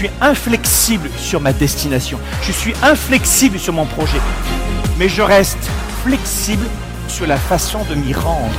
Suis inflexible sur ma destination. Je suis inflexible sur mon projet. Mais je reste flexible sur la façon de m'y rendre.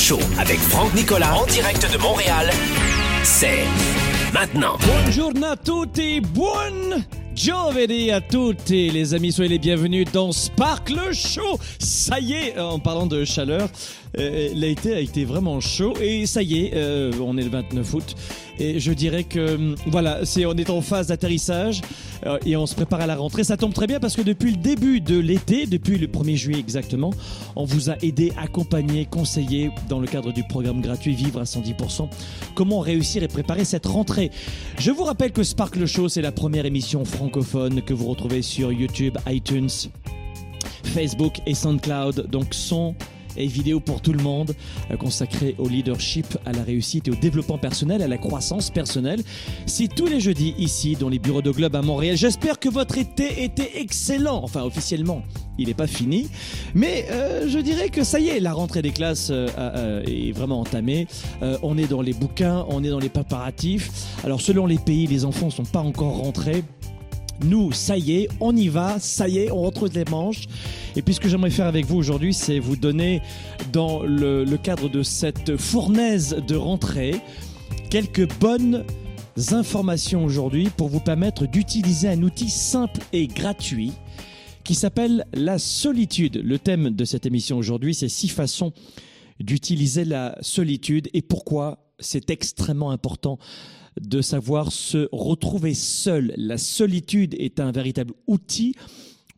Show avec Franck Nicolas en direct de Montréal. C'est maintenant. Buongiorno a tutti, buon giovedì a tutti les amis, soyez les bienvenus dans Spark le show. Ça y est, en parlant de chaleur, euh, l'été a été vraiment chaud et ça y est, euh, on est le 29 août et je dirais que voilà, on est en phase d'atterrissage euh, et on se prépare à la rentrée. Ça tombe très bien parce que depuis le début de l'été, depuis le 1er juillet exactement, on vous a aidé, accompagné, conseillé dans le cadre du programme gratuit Vivre à 110%, comment réussir et préparer cette rentrée? Je vous rappelle que Spark le Show, c'est la première émission francophone que vous retrouvez sur YouTube, iTunes, Facebook et SoundCloud. Donc son et vidéo pour tout le monde, euh, consacré au leadership, à la réussite et au développement personnel, à la croissance personnelle. C'est tous les jeudis ici dans les bureaux de Globe à Montréal. J'espère que votre été était excellent. Enfin, officiellement, il n'est pas fini. Mais euh, je dirais que ça y est, la rentrée des classes euh, euh, est vraiment entamée. Euh, on est dans les bouquins, on est dans les préparatifs. Alors, selon les pays, les enfants ne sont pas encore rentrés. Nous, ça y est, on y va, ça y est, on retrouve les manches. Et puis ce que j'aimerais faire avec vous aujourd'hui, c'est vous donner, dans le, le cadre de cette fournaise de rentrée, quelques bonnes informations aujourd'hui pour vous permettre d'utiliser un outil simple et gratuit qui s'appelle la solitude. Le thème de cette émission aujourd'hui, c'est six façons d'utiliser la solitude et pourquoi c'est extrêmement important de savoir se retrouver seul. La solitude est un véritable outil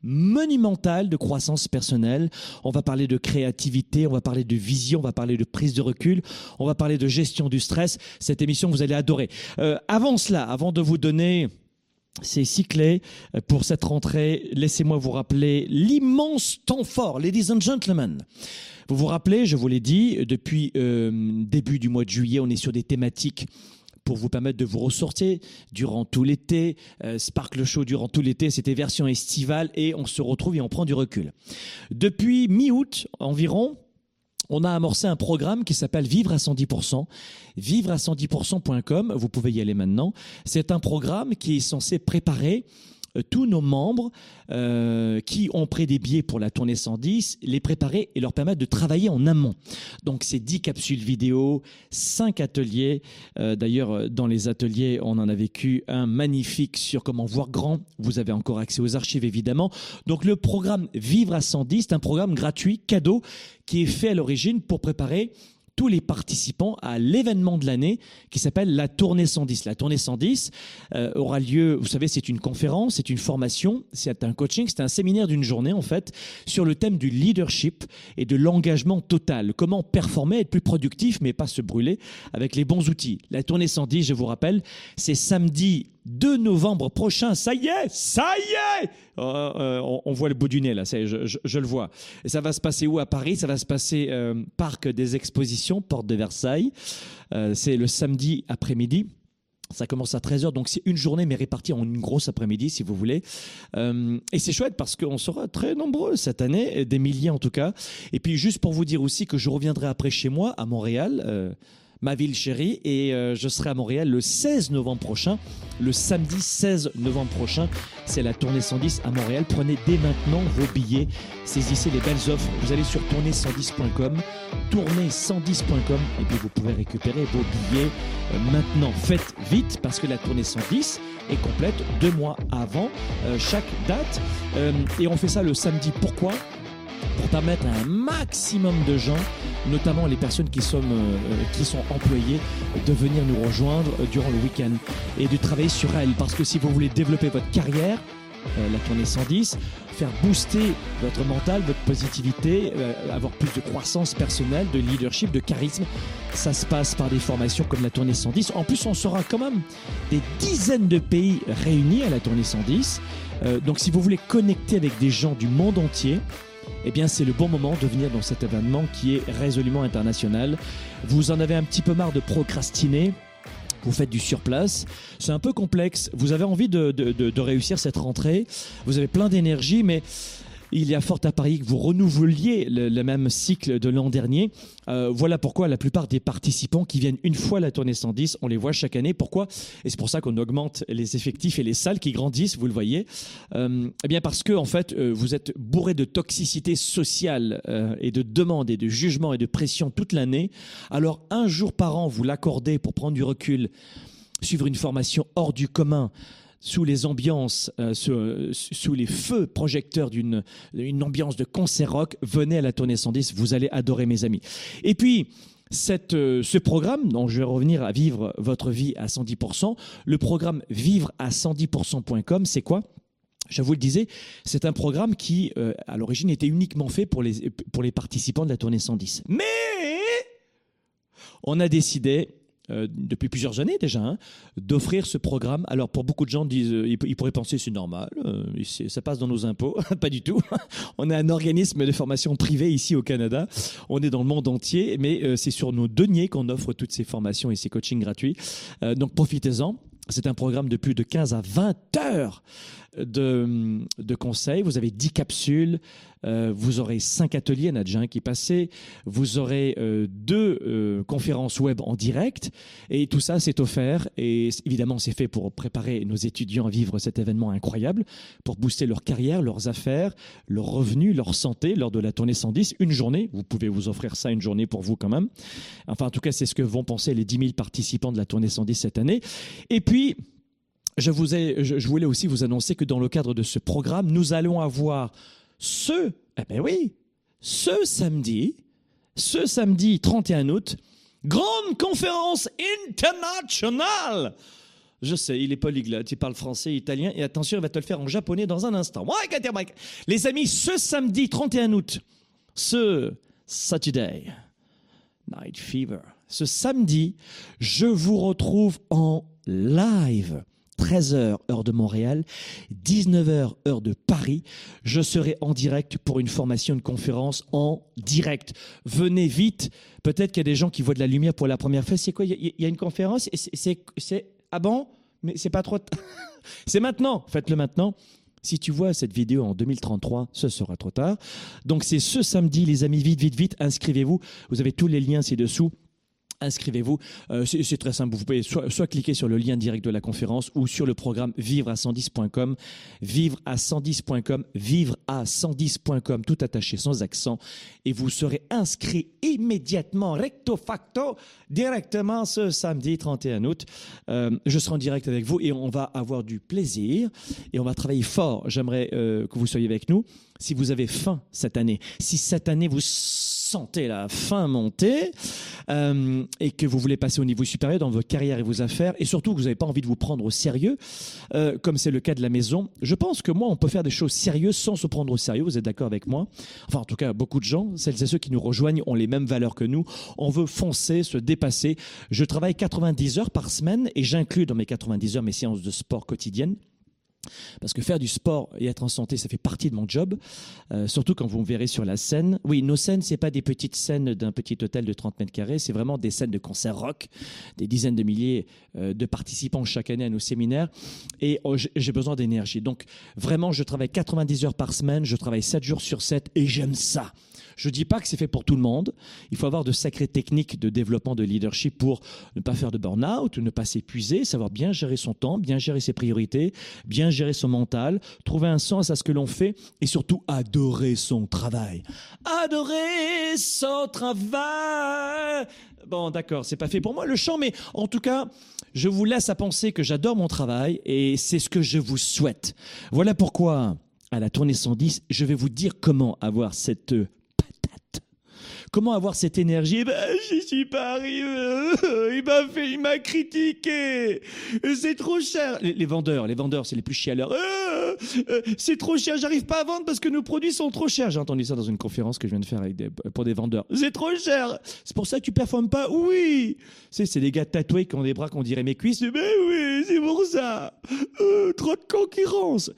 monumental de croissance personnelle. On va parler de créativité, on va parler de vision, on va parler de prise de recul, on va parler de gestion du stress. Cette émission, vous allez adorer. Euh, avant cela, avant de vous donner ces six clés euh, pour cette rentrée, laissez-moi vous rappeler l'immense temps fort, ladies and gentlemen. Vous vous rappelez, je vous l'ai dit, depuis euh, début du mois de juillet, on est sur des thématiques pour vous permettre de vous ressortir durant tout l'été. Euh, Sparkle Show durant tout l'été, c'était version estivale et on se retrouve et on prend du recul. Depuis mi-août environ, on a amorcé un programme qui s'appelle Vivre à 110%. Vivre à 110%.com, vous pouvez y aller maintenant. C'est un programme qui est censé préparer tous nos membres euh, qui ont pris des billets pour la tournée 110, les préparer et leur permettre de travailler en amont. Donc c'est 10 capsules vidéo, 5 ateliers. Euh, D'ailleurs, dans les ateliers, on en a vécu un magnifique sur comment voir grand. Vous avez encore accès aux archives, évidemment. Donc le programme Vivre à 110, c'est un programme gratuit, cadeau, qui est fait à l'origine pour préparer tous les participants à l'événement de l'année qui s'appelle la Tournée 110. La Tournée 110 euh, aura lieu, vous savez, c'est une conférence, c'est une formation, c'est un coaching, c'est un séminaire d'une journée en fait sur le thème du leadership et de l'engagement total. Comment performer, être plus productif mais pas se brûler avec les bons outils. La Tournée 110, je vous rappelle, c'est samedi 2 novembre prochain, ça y est, ça y est Euh, euh, on, voit le bout du nez là, je, le vois. Et ça va se passer où? À Paris Ça va se passer euh, Parc des Expositions, Porte de Versailles. Euh, c'est le samedi après-midi. Ça commence à 13h, donc c'est une journée, mais répartie en une grosse après-midi, si vous voulez. Et c'est chouette parce qu'on sera très nombreux cette année, des milliers en tout cas. Et puis juste pour vous dire aussi que je reviendrai après chez moi, à Montréal, ma ville chérie, et euh, je serai à Montréal le 16 novembre prochain, le samedi 16 novembre prochain. C'est la tournée 110 à Montréal. Prenez dès maintenant vos billets, saisissez les belles offres. Vous allez sur tournée110.com, tournée110.com, et puis vous pouvez récupérer vos billets euh, maintenant. Faites vite parce que la tournée 110 est complète deux mois avant euh, chaque date. Et on fait ça le samedi. Pourquoi? Pour permettre à un maximum de gens, notamment les personnes qui sont, euh, euh, employées, de venir nous rejoindre euh, durant le week-end et de travailler sur elles. Parce que si vous voulez développer votre carrière, la tournée 110, faire booster votre mental, votre positivité, avoir plus de croissance personnelle, de leadership, de charisme, ça se passe par des formations comme la tournée 110. En plus, on sera quand même des dizaines de pays réunis à la tournée 110. Euh, donc si vous voulez connecter avec des gens du monde entier, eh bien c'est le bon moment de venir dans cet événement qui est résolument international. Vous en avez un petit peu marre de procrastiner vous faites du surplace. C'est un peu complexe. Vous avez envie de, de, de, de réussir cette rentrée. Vous avez plein d'énergie, mais il y a fort à parier que vous renouveliez le, même cycle de l'an dernier. Euh, voilà pourquoi la plupart des participants qui viennent une fois la tournée 110, on les voit chaque année. Pourquoi? Et c'est pour ça qu'on augmente les effectifs et les salles qui grandissent, vous le voyez. Euh, eh bien parce que en fait, euh, vous êtes bourré de toxicité sociale et de demandes et de jugements et de pression toute l'année. Alors un jour par an, vous l'accordez pour prendre du recul, suivre une formation hors du commun sous les ambiances, euh, sous, sous, les feux projecteurs d'une une ambiance de concert rock, venez à la tournée 110, vous allez adorer mes amis. Et puis, euh, ce programme, dont je vais revenir à vivre votre vie à 110%, le programme vivre à 110%.com, c'est quoi? Je vous le disais, c'est un programme qui, euh, à l'origine, était uniquement fait pour les participants de la tournée 110. Mais on a décidé euh, depuis plusieurs années déjà, hein, d'offrir ce programme. Alors pour beaucoup de gens, euh, ils, pourraient penser c'est normal, euh, ça passe dans nos impôts. Pas du tout. On est un organisme de formation privé ici au Canada. On est dans le monde entier, mais c'est sur nos deniers qu'on offre toutes ces formations et ces coachings gratuits. donc profitez-en. C'est un programme de plus de 15 à 20 heures de, conseils. Vous avez 10 capsules. Euh, vous aurez 5 ateliers, il y en a déjà un qui est. Vous aurez euh, deux euh, conférences web en direct. Et tout ça, c'est offert. Et évidemment, c'est fait pour préparer nos étudiants à vivre cet événement incroyable, pour booster leur carrière, leurs affaires, leurs revenus, leur santé lors de la tournée 110. Une journée. Vous pouvez vous offrir ça une journée pour vous quand même. Enfin, en tout cas, c'est ce que vont penser les 10 000 participants de la tournée 110 cette année. Et puis, je, vous ai, voulais aussi vous annoncer que dans le cadre de ce programme, nous allons avoir ce, eh ben oui, ce samedi, ce samedi 31 août, grande conférence internationale. Je sais, il est polyglotte, il parle français, italien, et attention, il va te le faire en japonais dans un instant. Les amis, ce samedi 31 août, ce Saturday Night Fever, ce samedi, je vous retrouve en live 13h heure de Montréal, 19h heure de Paris. Je serai en direct pour une formation, une conférence en direct. Venez vite. Peut-être qu'il y a des gens qui voient de la lumière pour la première fois. C'est quoi? Il y, a une conférence C'est ah bon? Mais c'est pas trop. c'est maintenant. Faites-le maintenant. Si tu vois cette vidéo en 2033, ce sera trop tard. Donc c'est ce samedi, les amis, vite, vite, vite, inscrivez-vous. Vous avez tous les liens ci-dessous inscrivez-vous. Euh, c'est très simple. Vous pouvez soit, cliquer sur le lien direct de la conférence ou sur le programme vivre à 110.com, vivre à 110.com, vivre à 110.com, tout attaché sans accent, et vous serez inscrit immédiatement, recto facto, directement ce samedi 31 août. Euh, je serai en direct avec vous et on va avoir du plaisir et on va travailler fort. J'aimerais euh, que vous soyez avec nous. Si vous avez faim cette année, si cette année vous sentez la faim monter euh, et que vous voulez passer au niveau supérieur dans votre carrière et vos affaires, et surtout que vous n'avez pas envie de vous prendre au sérieux, euh, comme c'est le cas de la maison, je pense que moi, on peut faire des choses sérieuses sans se prendre au sérieux. Vous êtes d'accord avec moi? Enfin, en tout cas, beaucoup de gens, celles et ceux qui nous rejoignent, ont les mêmes valeurs que nous. On veut foncer, se dépasser. Je travaille 90 heures par semaine et j'inclus dans mes 90 heures mes séances de sport quotidiennes. Parce que faire du sport et être en santé, ça fait partie de mon job. Euh, surtout quand vous me verrez sur la scène. Oui, nos scènes, c'est pas des petites scènes d'un petit hôtel de 30 mètres carrés, c'est vraiment des scènes de concert rock, des dizaines de milliers euh, de participants chaque année à nos séminaires. Et oh, j'ai besoin d'énergie. Donc vraiment, je travaille 90 heures par semaine, je travaille 7 jours sur 7 et j'aime ça. Je dis pas que c'est fait pour tout le monde. Il faut avoir de sacrées techniques de développement de leadership pour ne pas faire de burn-out, ne pas s'épuiser, savoir bien gérer son temps, bien gérer ses priorités, bien gérer son mental, trouver un sens à ce que l'on fait et surtout adorer son travail. Adorer son travail. Bon, d'accord, c'est pas fait pour moi le chant, mais en tout cas, je vous laisse à penser que j'adore mon travail et c'est ce que je vous souhaite. Voilà pourquoi, à la tournée 110, je vais vous dire comment avoir cette Comment avoir cette énergie? Eh ben, je suis pas arrivé. Il m'a fait, il m'a critiqué. C'est trop cher. Les, vendeurs, les vendeurs, c'est les plus chialeurs. Euh, euh, c'est trop cher. J'arrive pas à vendre parce que nos produits sont trop chers. J'ai entendu ça dans une conférence que je viens de faire avec des, pour des vendeurs. C'est trop cher. C'est pour ça que tu performes pas? Oui. C'est, c'est des gars tatoués qui ont des bras qu'on dirait mes cuisses. Mais oui, c'est pour ça. Euh, trop de concurrence.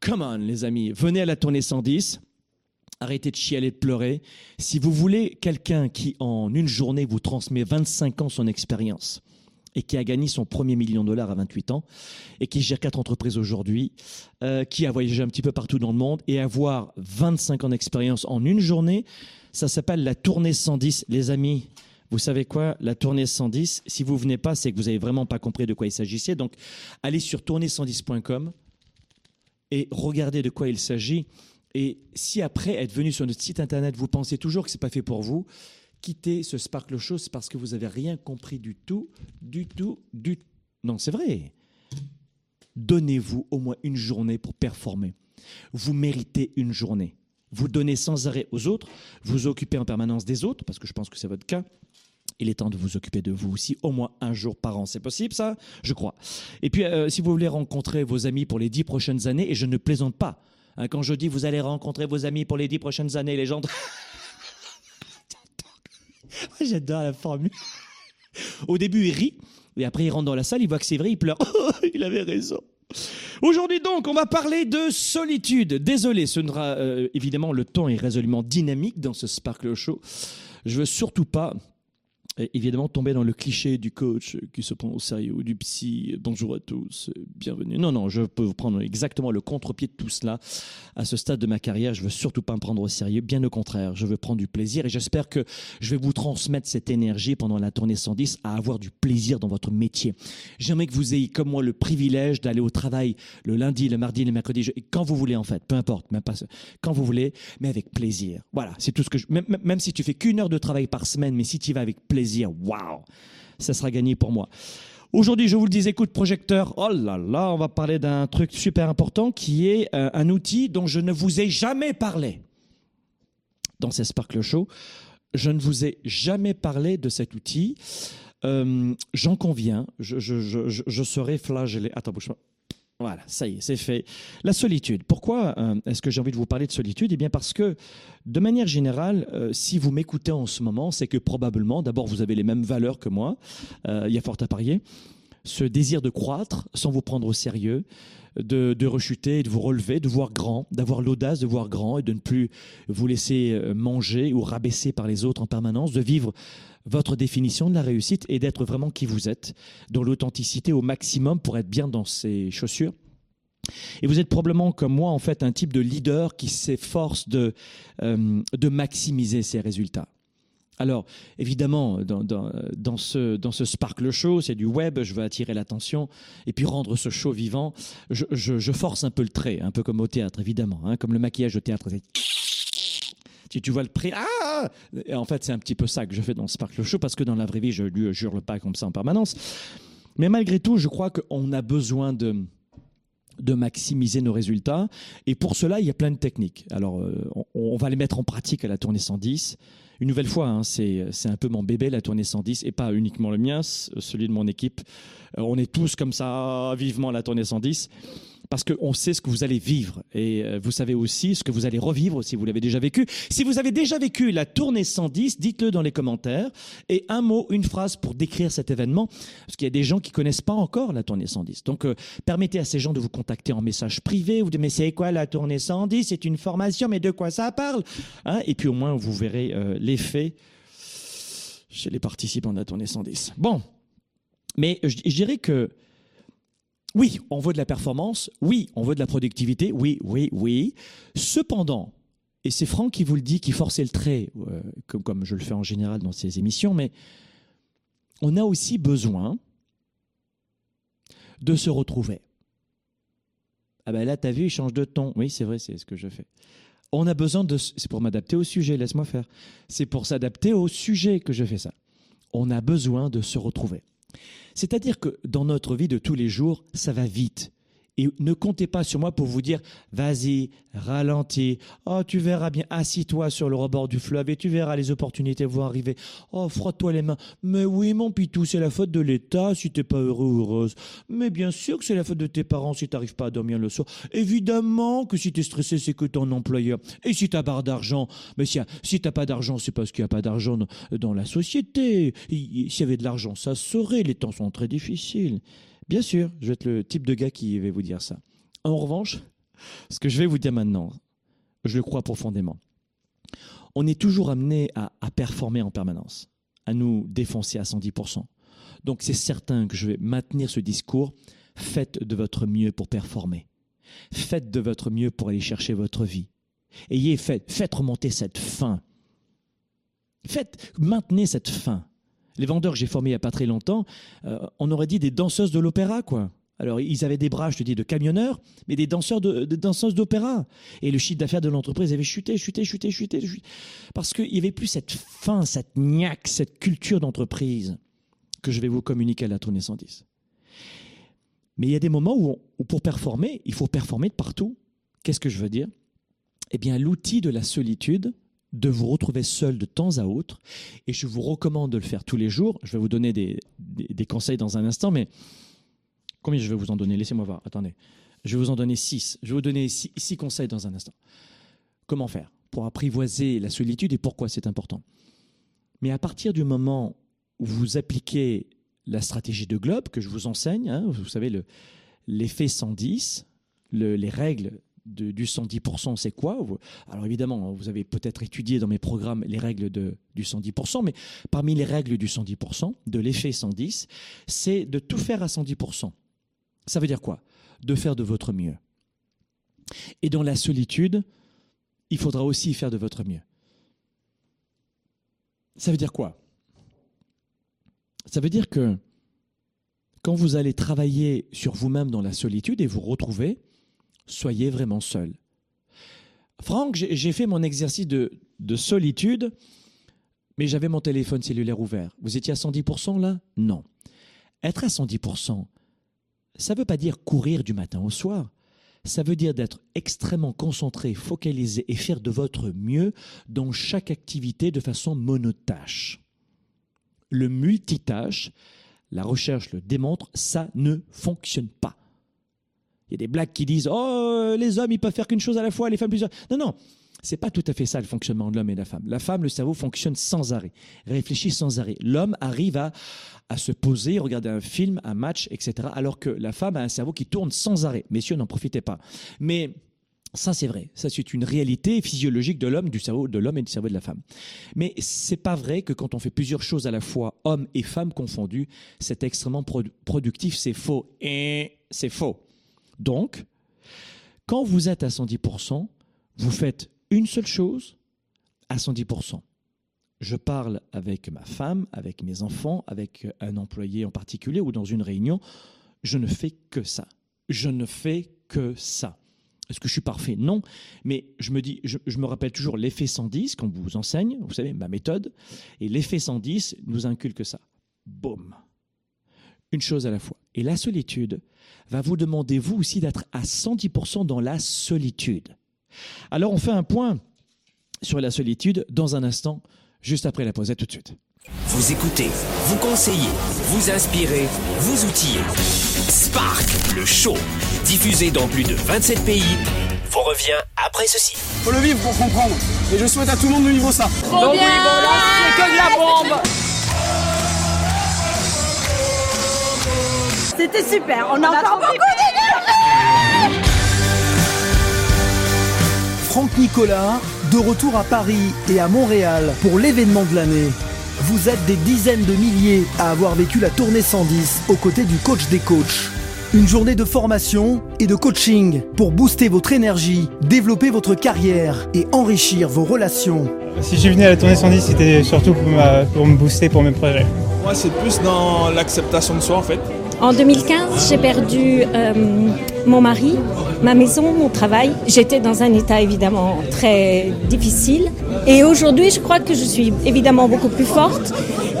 Come on, les amis. Venez à la tournée 110 Arrêtez de chialer, de pleurer. Si vous voulez quelqu'un qui, en une journée, vous transmet 25 ans son expérience et qui a gagné son premier million de dollars à 28 ans et qui gère quatre entreprises aujourd'hui, euh, qui a voyagé un petit peu partout dans le monde et avoir 25 ans d'expérience en une journée, ça s'appelle la tournée 110. Les amis, vous savez quoi? La tournée 110, si vous venez pas, c'est que vous avez vraiment pas compris de quoi il s'agissait. Donc, allez sur tournée110.com et regardez de quoi il s'agit. Et si après être venu sur notre site internet, vous pensez toujours que c'est pas fait pour vous, quittez ce Sparkle Show, parce que vous avez rien compris du tout, du tout, du Non, c'est vrai. Donnez-vous au moins une journée pour performer. Vous méritez une journée. Vous donnez sans arrêt aux autres, vous occupez en permanence des autres, parce que je pense que c'est votre cas. Il est temps de vous occuper de vous aussi, au moins un jour par an. C'est possible, ça? Je crois. Et puis, euh, si vous voulez rencontrer vos amis pour les dix prochaines années, et je ne plaisante pas, hein, quand je dis vous allez rencontrer vos amis pour les dix prochaines années, les gens... J'adore la formule. Au début, il rit, et après, il rentre dans la salle, il voit que c'est vrai, il pleure. il avait raison. Aujourd'hui donc, on va parler de solitude. Désolé, ce sera euh, évidemment le temps est résolument dynamique dans ce Sparkle Show. Je veux surtout pas évidemment tomber dans le cliché du coach qui se prend au sérieux ou du psy. Bonjour à tous, bienvenue. Non, non, je peux vous prendre exactement le contre-pied de tout cela. À ce stade de ma carrière, je veux surtout pas me prendre au sérieux. Bien au contraire, je veux prendre du plaisir et j'espère que je vais vous transmettre cette énergie pendant la tournée 110 à avoir du plaisir dans votre métier. J'aimerais que vous ayez comme moi le privilège d'aller au travail le lundi, le mardi, le mercredi, quand vous voulez en fait, peu importe, même pas quand vous voulez, mais avec plaisir. Voilà, c'est tout ce que je, même, si tu fais qu'une heure de travail par semaine, mais si tu vas avec plaisir Waouh Ça sera gagné pour moi. Aujourd'hui, je vous le disais, coup projecteur. Oh là là, on va parler d'un truc super important qui est euh, un outil dont je ne vous ai jamais parlé dans ces Sparkle Show. Je ne vous ai jamais parlé de cet outil. Euh, j'en conviens, je, serai flagellé. Attends, bouge voilà, ça y est, c'est fait. La solitude. Pourquoi euh, est-ce que j'ai envie de vous parler de solitude? Eh bien parce que, de manière générale, euh, si vous m'écoutez en ce moment, c'est que probablement, d'abord, vous avez les mêmes valeurs que moi, euh, il y a fort à parier, ce désir de croître sans vous prendre au sérieux, de, de rechuter, de vous relever, de voir grand, d'avoir l'audace de voir grand et de ne plus vous laisser manger ou rabaisser par les autres en permanence, de vivre votre définition de la réussite et d'être vraiment qui vous êtes, dans l'authenticité au maximum pour être bien dans ses chaussures. Et vous êtes probablement comme moi en fait un type de leader qui s'efforce de, euh, de maximiser ses résultats. Alors, évidemment, dans, dans, ce, dans ce Sparkle Show, c'est du web, je veux attirer l'attention et puis rendre ce show vivant. Je, je, force un peu le trait, un peu comme au théâtre, évidemment, hein, comme le maquillage au théâtre. Si tu vois le prix, ah Et en fait, c'est un petit peu ça que je fais dans Sparkle Show parce que dans la vraie vie, je lui jure pas comme ça en permanence. Mais malgré tout, je crois qu'on a besoin de de maximiser nos résultats. Et pour cela, il y a plein de techniques. Alors, euh, on, va les mettre en pratique à la tournée 110. Une nouvelle fois, hein, c'est un peu mon bébé, la tournée 110, et pas uniquement le mien, celui de mon équipe. Euh, on est tous comme ça, vivement à la tournée 110 parce qu'on sait ce que vous allez vivre. Et euh, vous savez aussi ce que vous allez revivre si vous l'avez déjà vécu. Si vous avez déjà vécu la tournée 110, dites-le dans les commentaires. Et un mot, une phrase pour décrire cet événement, parce qu'il y a des gens qui connaissent pas encore la tournée 110. Donc euh, permettez à ces gens de vous contacter en message privé. Ou de mais c'est quoi la tournée 110 C'est une formation, mais de quoi ça parle? Hein? Et puis au moins vous verrez euh, l'effet chez les participants de la tournée 110. Bon, mais je dirais que oui, on veut de la performance, oui, on veut de la productivité, oui, oui, oui. Cependant, et c'est Franck qui vous le dit, qui forçait le trait, euh, comme, je le fais en général dans ces émissions, mais on a aussi besoin de se retrouver. Ah ben là, t'as vu, il change de ton. Oui, c'est vrai, c'est ce que je fais. On a besoin de... C'est pour m'adapter au sujet, laisse-moi faire. C'est pour s'adapter au sujet que je fais ça. On a besoin de se retrouver. C'est-à-dire que dans notre vie de tous les jours, ça va vite. Et ne comptez pas sur moi pour vous dire, vas-y, ralentis. Oh, tu verras bien, assis-toi sur le rebord du fleuve et tu verras les opportunités vont arriver. Oh, frotte-toi les mains. Mais oui, mon pitou, c'est la faute de l'État si t'es pas heureux ou heureuse. Mais bien sûr que c'est la faute de tes parents si t'arrives pas à dormir le soir. Évidemment que si t'es stressé, c'est que ton employeur. Et si t'as barre d'argent, mais si, si t'as pas d'argent, c'est parce qu'il y a pas d'argent dans la société. S'il y avait de l'argent, ça serait. Les temps sont très difficiles. Bien sûr, je vais être le type de gars qui va vous dire ça. En revanche, ce que je vais vous dire maintenant, je le crois profondément. on est toujours amené à, performer en permanence, à nous défoncer à 110%. Donc c'est certain que je vais maintenir ce discours. Faites de votre mieux pour performer. Faites de votre mieux pour aller chercher votre vie. Ayez fait, faites remonter cette faim. Faites, maintenez cette faim. Les vendeurs que j'ai formés il n'y a pas très longtemps, euh, on aurait dit des danseuses de l'opéra, quoi. Alors, ils avaient des bras, je te dis, de camionneurs, mais des danseurs danseuses d'opéra. Et le chiffre d'affaires de l'entreprise avait chuté, chuté, chuté, chuté, chuté. Parce qu'il n'y avait plus cette faim, cette niaque, cette culture d'entreprise que je vais vous communiquer à la tournée 110. Mais il y a des moments où, où pour performer, il faut performer de partout. Qu'est-ce que je veux dire? Eh bien, l'outil de la solitude, de vous retrouver seul de temps à autre, et je vous recommande de le faire tous les jours. Je vais vous donner des, des, conseils dans un instant, mais combien je vais vous en donner? Laissez-moi voir. Attendez. Je vais vous en donner six. Je vais vous donner six, conseils dans un instant. Comment faire pour apprivoiser la solitude et pourquoi c'est important? Mais à partir du moment où vous appliquez la stratégie de Globe que je vous enseigne, hein, vous savez, le, l'effet 110, le, les règles du 110%, c'est quoi Alors évidemment, vous avez peut-être étudié dans mes programmes les règles de, du 110%, mais parmi les règles du 110%, de l'effet 110, c'est de tout faire à 110%. Ça veut dire quoi? De faire de votre mieux. Et dans la solitude, il faudra aussi faire de votre mieux. Ça veut dire quoi? Ça veut dire que quand vous allez travailler sur vous-même dans la solitude et vous retrouver, soyez vraiment seul. Franck, j'ai fait mon exercice de, de solitude, mais j'avais mon téléphone cellulaire ouvert. Vous étiez à 110% là? Non. Être à 110%, ça ne veut pas dire courir du matin au soir. Ça veut dire d'être extrêmement concentré, focalisé et faire de votre mieux dans chaque activité de façon monotâche. Le multitâche, la recherche le démontre, ça ne fonctionne pas. Il y a des blagues qui disent Oh, les hommes, ils peuvent faire qu'une chose à la fois, les femmes plusieurs. Non, non, c'est pas tout à fait ça le fonctionnement de l'homme et de la femme. La femme, le cerveau fonctionne sans arrêt, réfléchit sans arrêt. L'homme arrive à, à se poser, regarder un film, un match, etc. Alors que la femme a un cerveau qui tourne sans arrêt. Messieurs, n'en profitez pas. Mais ça, c'est vrai. Ça, c'est une réalité physiologique de l'homme, du cerveau de l'homme et du cerveau de la femme. Mais c'est pas vrai que quand on fait plusieurs choses à la fois, hommes et femmes confondus, c'est extrêmement productif. C'est faux. Et c'est faux. Donc, quand vous êtes à 110%, vous faites une seule chose à 110%. Je parle avec ma femme, avec mes enfants, avec un employé en particulier ou dans une réunion. Je ne fais que ça. Je ne fais que ça. Est-ce que je suis parfait? Non. Mais je me rappelle toujours l'effet 110 qu'on vous enseigne, vous savez, ma méthode. Et l'effet 110 nous inculque ça. Boum. Une chose à la fois. Et la solitude va vous demander, vous aussi, d'être à 110% dans la solitude. Alors, on fait un point sur la solitude dans un instant, juste après la pause. À tout de suite. Vous écoutez, vous conseillez, vous inspirez, vous outillez. Spark, le show, diffusé dans plus de 27 pays, vous revient après ceci. Faut le vivre pour comprendre. Et je souhaite à tout le monde de vivre ça. Donc oui, voilà, c'est que de la bombe C'était super, on a encore beaucoup d'énergie Franck Nicolas, de retour à Paris et à Montréal pour l'événement de l'année. Vous êtes des dizaines de milliers à avoir vécu la tournée 110 aux côtés du coach des coachs. Une journée de formation et de coaching pour booster votre énergie, développer votre carrière et enrichir vos relations. Si je suis venu à la tournée 110, c'était surtout pour, ma- pour me booster pour mes projets. Moi, c'est plus dans l'acceptation de soi, en fait. En 2015, j'ai perdu euh, mon mari, ma maison, mon travail. J'étais dans un état évidemment très difficile. Et aujourd'hui, je crois que je suis évidemment beaucoup plus forte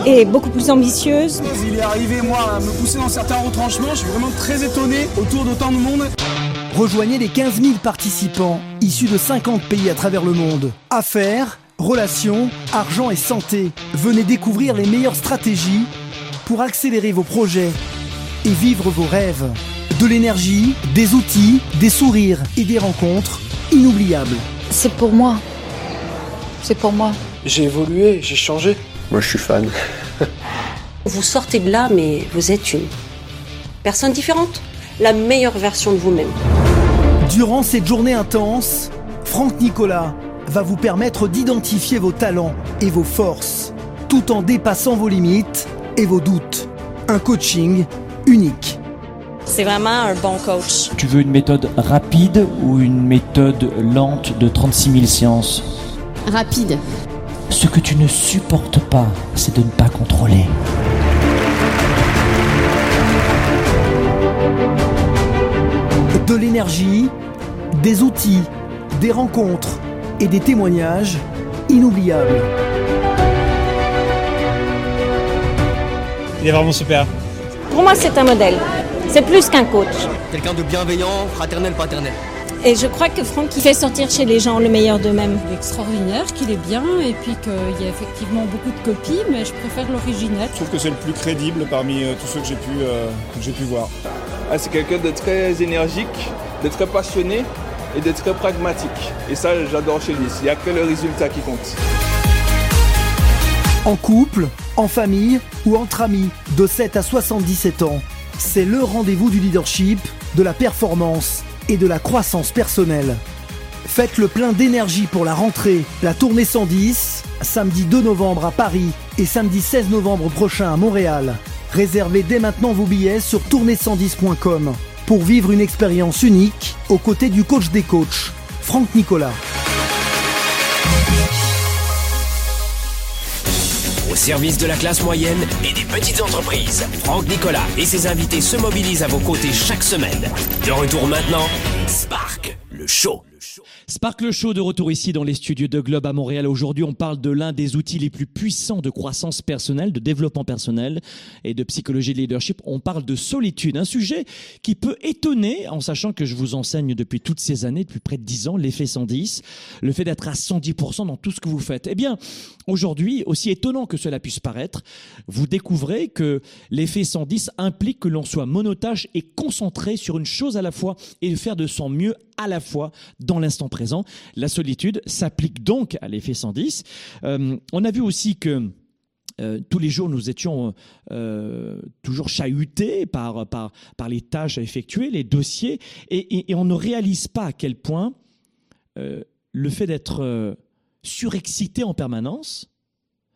et beaucoup plus ambitieuse. Il est arrivé, moi, à me pousser dans certains retranchements. Je suis vraiment très étonné autour d'autant de monde. Rejoignez les 15 000 participants issus de 50 pays à travers le monde. Affaires, relations, argent et santé. Venez découvrir les meilleures stratégies pour accélérer vos projets et vivre vos rêves. De l'énergie, des outils, des sourires et des rencontres inoubliables. C'est pour moi. C'est pour moi. J'ai évolué, j'ai changé. Moi, je suis fan. vous sortez de là, mais vous êtes une personne différente. La meilleure version de vous-même. Durant cette journée intense, Franck Nicolas va vous permettre d'identifier vos talents et vos forces, tout en dépassant vos limites et vos doutes. Un coaching unique. C'est vraiment un bon coach. Tu veux une méthode rapide ou une méthode lente de 36 000 séances Rapide. Ce que tu ne supportes pas, c'est de ne pas contrôler. De l'énergie, des outils, des rencontres et des témoignages inoubliables. Il est vraiment super. Pour moi, c'est un modèle. C'est plus qu'un coach. Quelqu'un de bienveillant, fraternel, paternel. Et je crois que Franck, il fait sortir chez les gens le meilleur d'eux-mêmes. Extraordinaire, qu'il est bien, et puis qu'il y a effectivement beaucoup de copies, mais je préfère l'original. Je trouve que c'est le plus crédible parmi euh, tous ceux que j'ai pu, euh, que pu voir. Ah, c'est quelqu'un de très énergique, de très passionné et de très pragmatique. Et ça, j'adore chez lui. Il n'y a que le résultat qui compte. En couple, en famille ou entre amis de 7 à 77 ans, c'est le rendez-vous du leadership, de la performance et de la croissance personnelle. Faites le plein d'énergie pour la rentrée, la tournée 110, samedi 2 novembre à Paris et samedi 16 novembre prochain à Montréal. Réservez dès maintenant vos billets sur tournée110.com pour vivre une expérience unique aux côtés du coach des coachs, Franck Nicolas. Au service de la classe moyenne et des petites entreprises, Franck Nicolas et ses invités se mobilisent à vos côtés chaque semaine. De retour maintenant, Spark, le show. Spark le Show de retour ici dans les studios de Globe à Montréal. Aujourd'hui, on parle de l'un des outils les plus puissants de croissance personnelle, de développement personnel et de psychologie de leadership. On parle de solitude, un sujet qui peut étonner en sachant que je vous enseigne depuis toutes ces années, depuis près de 10 ans, l'effet 110, le fait d'être à 110% dans tout ce que vous faites. Eh bien, aujourd'hui, aussi étonnant que cela puisse paraître, vous découvrez que l'effet 110 implique que l'on soit monotache et concentré sur une chose à la fois et faire de son mieux à la fois dans l'instant présent. La solitude s'applique donc à l'effet 110. Euh, on a vu aussi que euh, tous les jours, nous étions euh, toujours chahutés par, par, les tâches à effectuer, les dossiers, et, on ne réalise pas à quel point le fait d'être surexcité en permanence,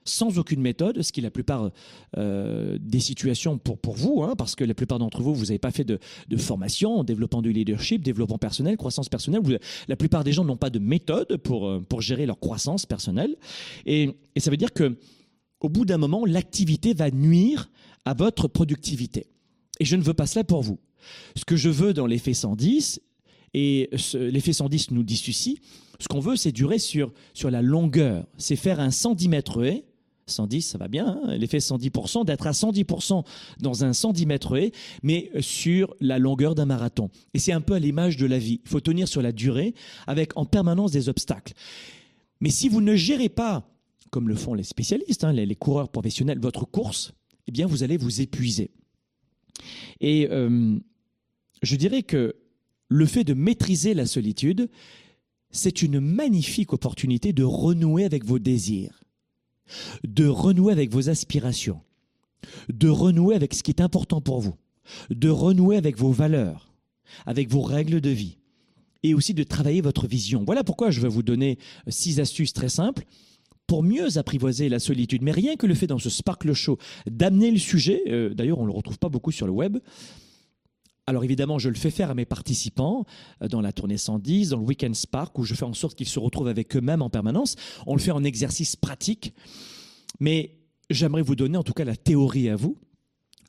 sans aucune méthode, ce qui la plupart euh, des situations pour, pour vous, hein, parce que la plupart d'entre vous, vous n'avez pas fait de, formation en développement du leadership, développement personnel, croissance personnelle. La plupart des gens n'ont pas de méthode pour, euh, pour gérer leur croissance personnelle. Et, ça veut dire que au bout d'un moment, l'activité va nuire à votre productivité. Et je ne veux pas cela pour vous. Ce que je veux dans l'effet 110, et l'effet 110 nous dit ceci, ce qu'on veut, c'est durer sur, sur la longueur. C'est faire un 110 mètres haies 110, ça va bien, hein, l'effet 110%, d'être à 110% dans un 110 mètres haies, mais sur la longueur d'un marathon. Et c'est un peu à l'image de la vie. Il faut tenir sur la durée avec en permanence des obstacles. Mais si vous ne gérez pas, comme le font les spécialistes, hein, les, coureurs professionnels, votre course, eh bien vous allez vous épuiser. Et euh, je dirais que le fait de maîtriser la solitude, c'est une magnifique opportunité de renouer avec vos désirs de renouer avec vos aspirations, de renouer avec ce qui est important pour vous, de renouer avec vos valeurs, avec vos règles de vie, et aussi de travailler votre vision. Voilà pourquoi je vais vous donner six astuces très simples pour mieux apprivoiser la solitude. Mais rien que le fait dans ce Sparkle Show d'amener le sujet, euh, d'ailleurs on ne le retrouve pas beaucoup sur le web, alors évidemment, je le fais faire à mes participants euh, dans la tournée 110, dans le Weekend Spark, où je fais en sorte qu'ils se retrouvent avec eux-mêmes en permanence. On le fait en exercice pratique, mais j'aimerais vous donner en tout cas la théorie à vous.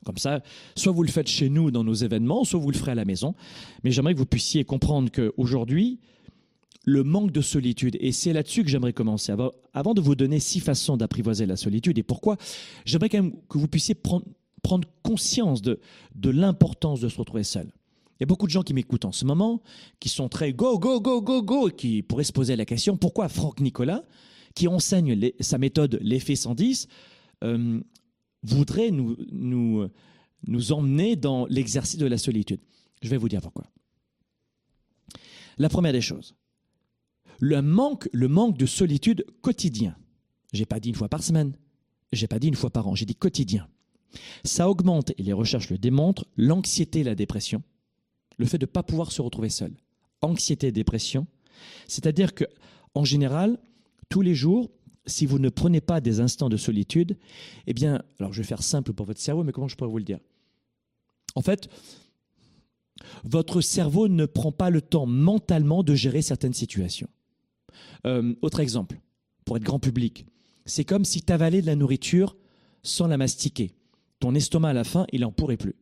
Comme ça, soit vous le faites chez nous dans nos événements, soit vous le ferez à la maison. Mais j'aimerais que vous puissiez comprendre qu'aujourd'hui, le manque de solitude, et c'est là-dessus que j'aimerais commencer, avant, avant de vous donner six façons d'apprivoiser la solitude et pourquoi, j'aimerais quand même que vous puissiez prendre, prendre conscience de, de l'importance de se retrouver seul. Il y a beaucoup de gens qui m'écoutent en ce moment, qui sont très go, go, go, go, go, et qui pourraient se poser la question pourquoi Franck Nicolas, qui enseigne sa méthode l'effet 110, euh, voudrait nous, nous, nous emmener dans l'exercice de la solitude? Je vais vous dire pourquoi. La première des choses, le manque, le manque de solitude quotidien. J'ai pas dit une fois par semaine, j'ai pas dit une fois par an, j'ai dit quotidien. Ça augmente, et les recherches le démontrent, l'anxiété et la dépression, le fait de ne pas pouvoir se retrouver seul. Anxiété et dépression, c'est-à-dire que en général, tous les jours, si vous ne prenez pas des instants de solitude, eh bien, alors je vais faire simple pour votre cerveau, mais comment je pourrais vous le dire? En fait, votre cerveau ne prend pas le temps mentalement de gérer certaines situations. Euh, autre exemple, pour être grand public, c'est comme si tu avalais de la nourriture sans la mastiquer. Ton estomac à la fin, il n'en pourrait plus.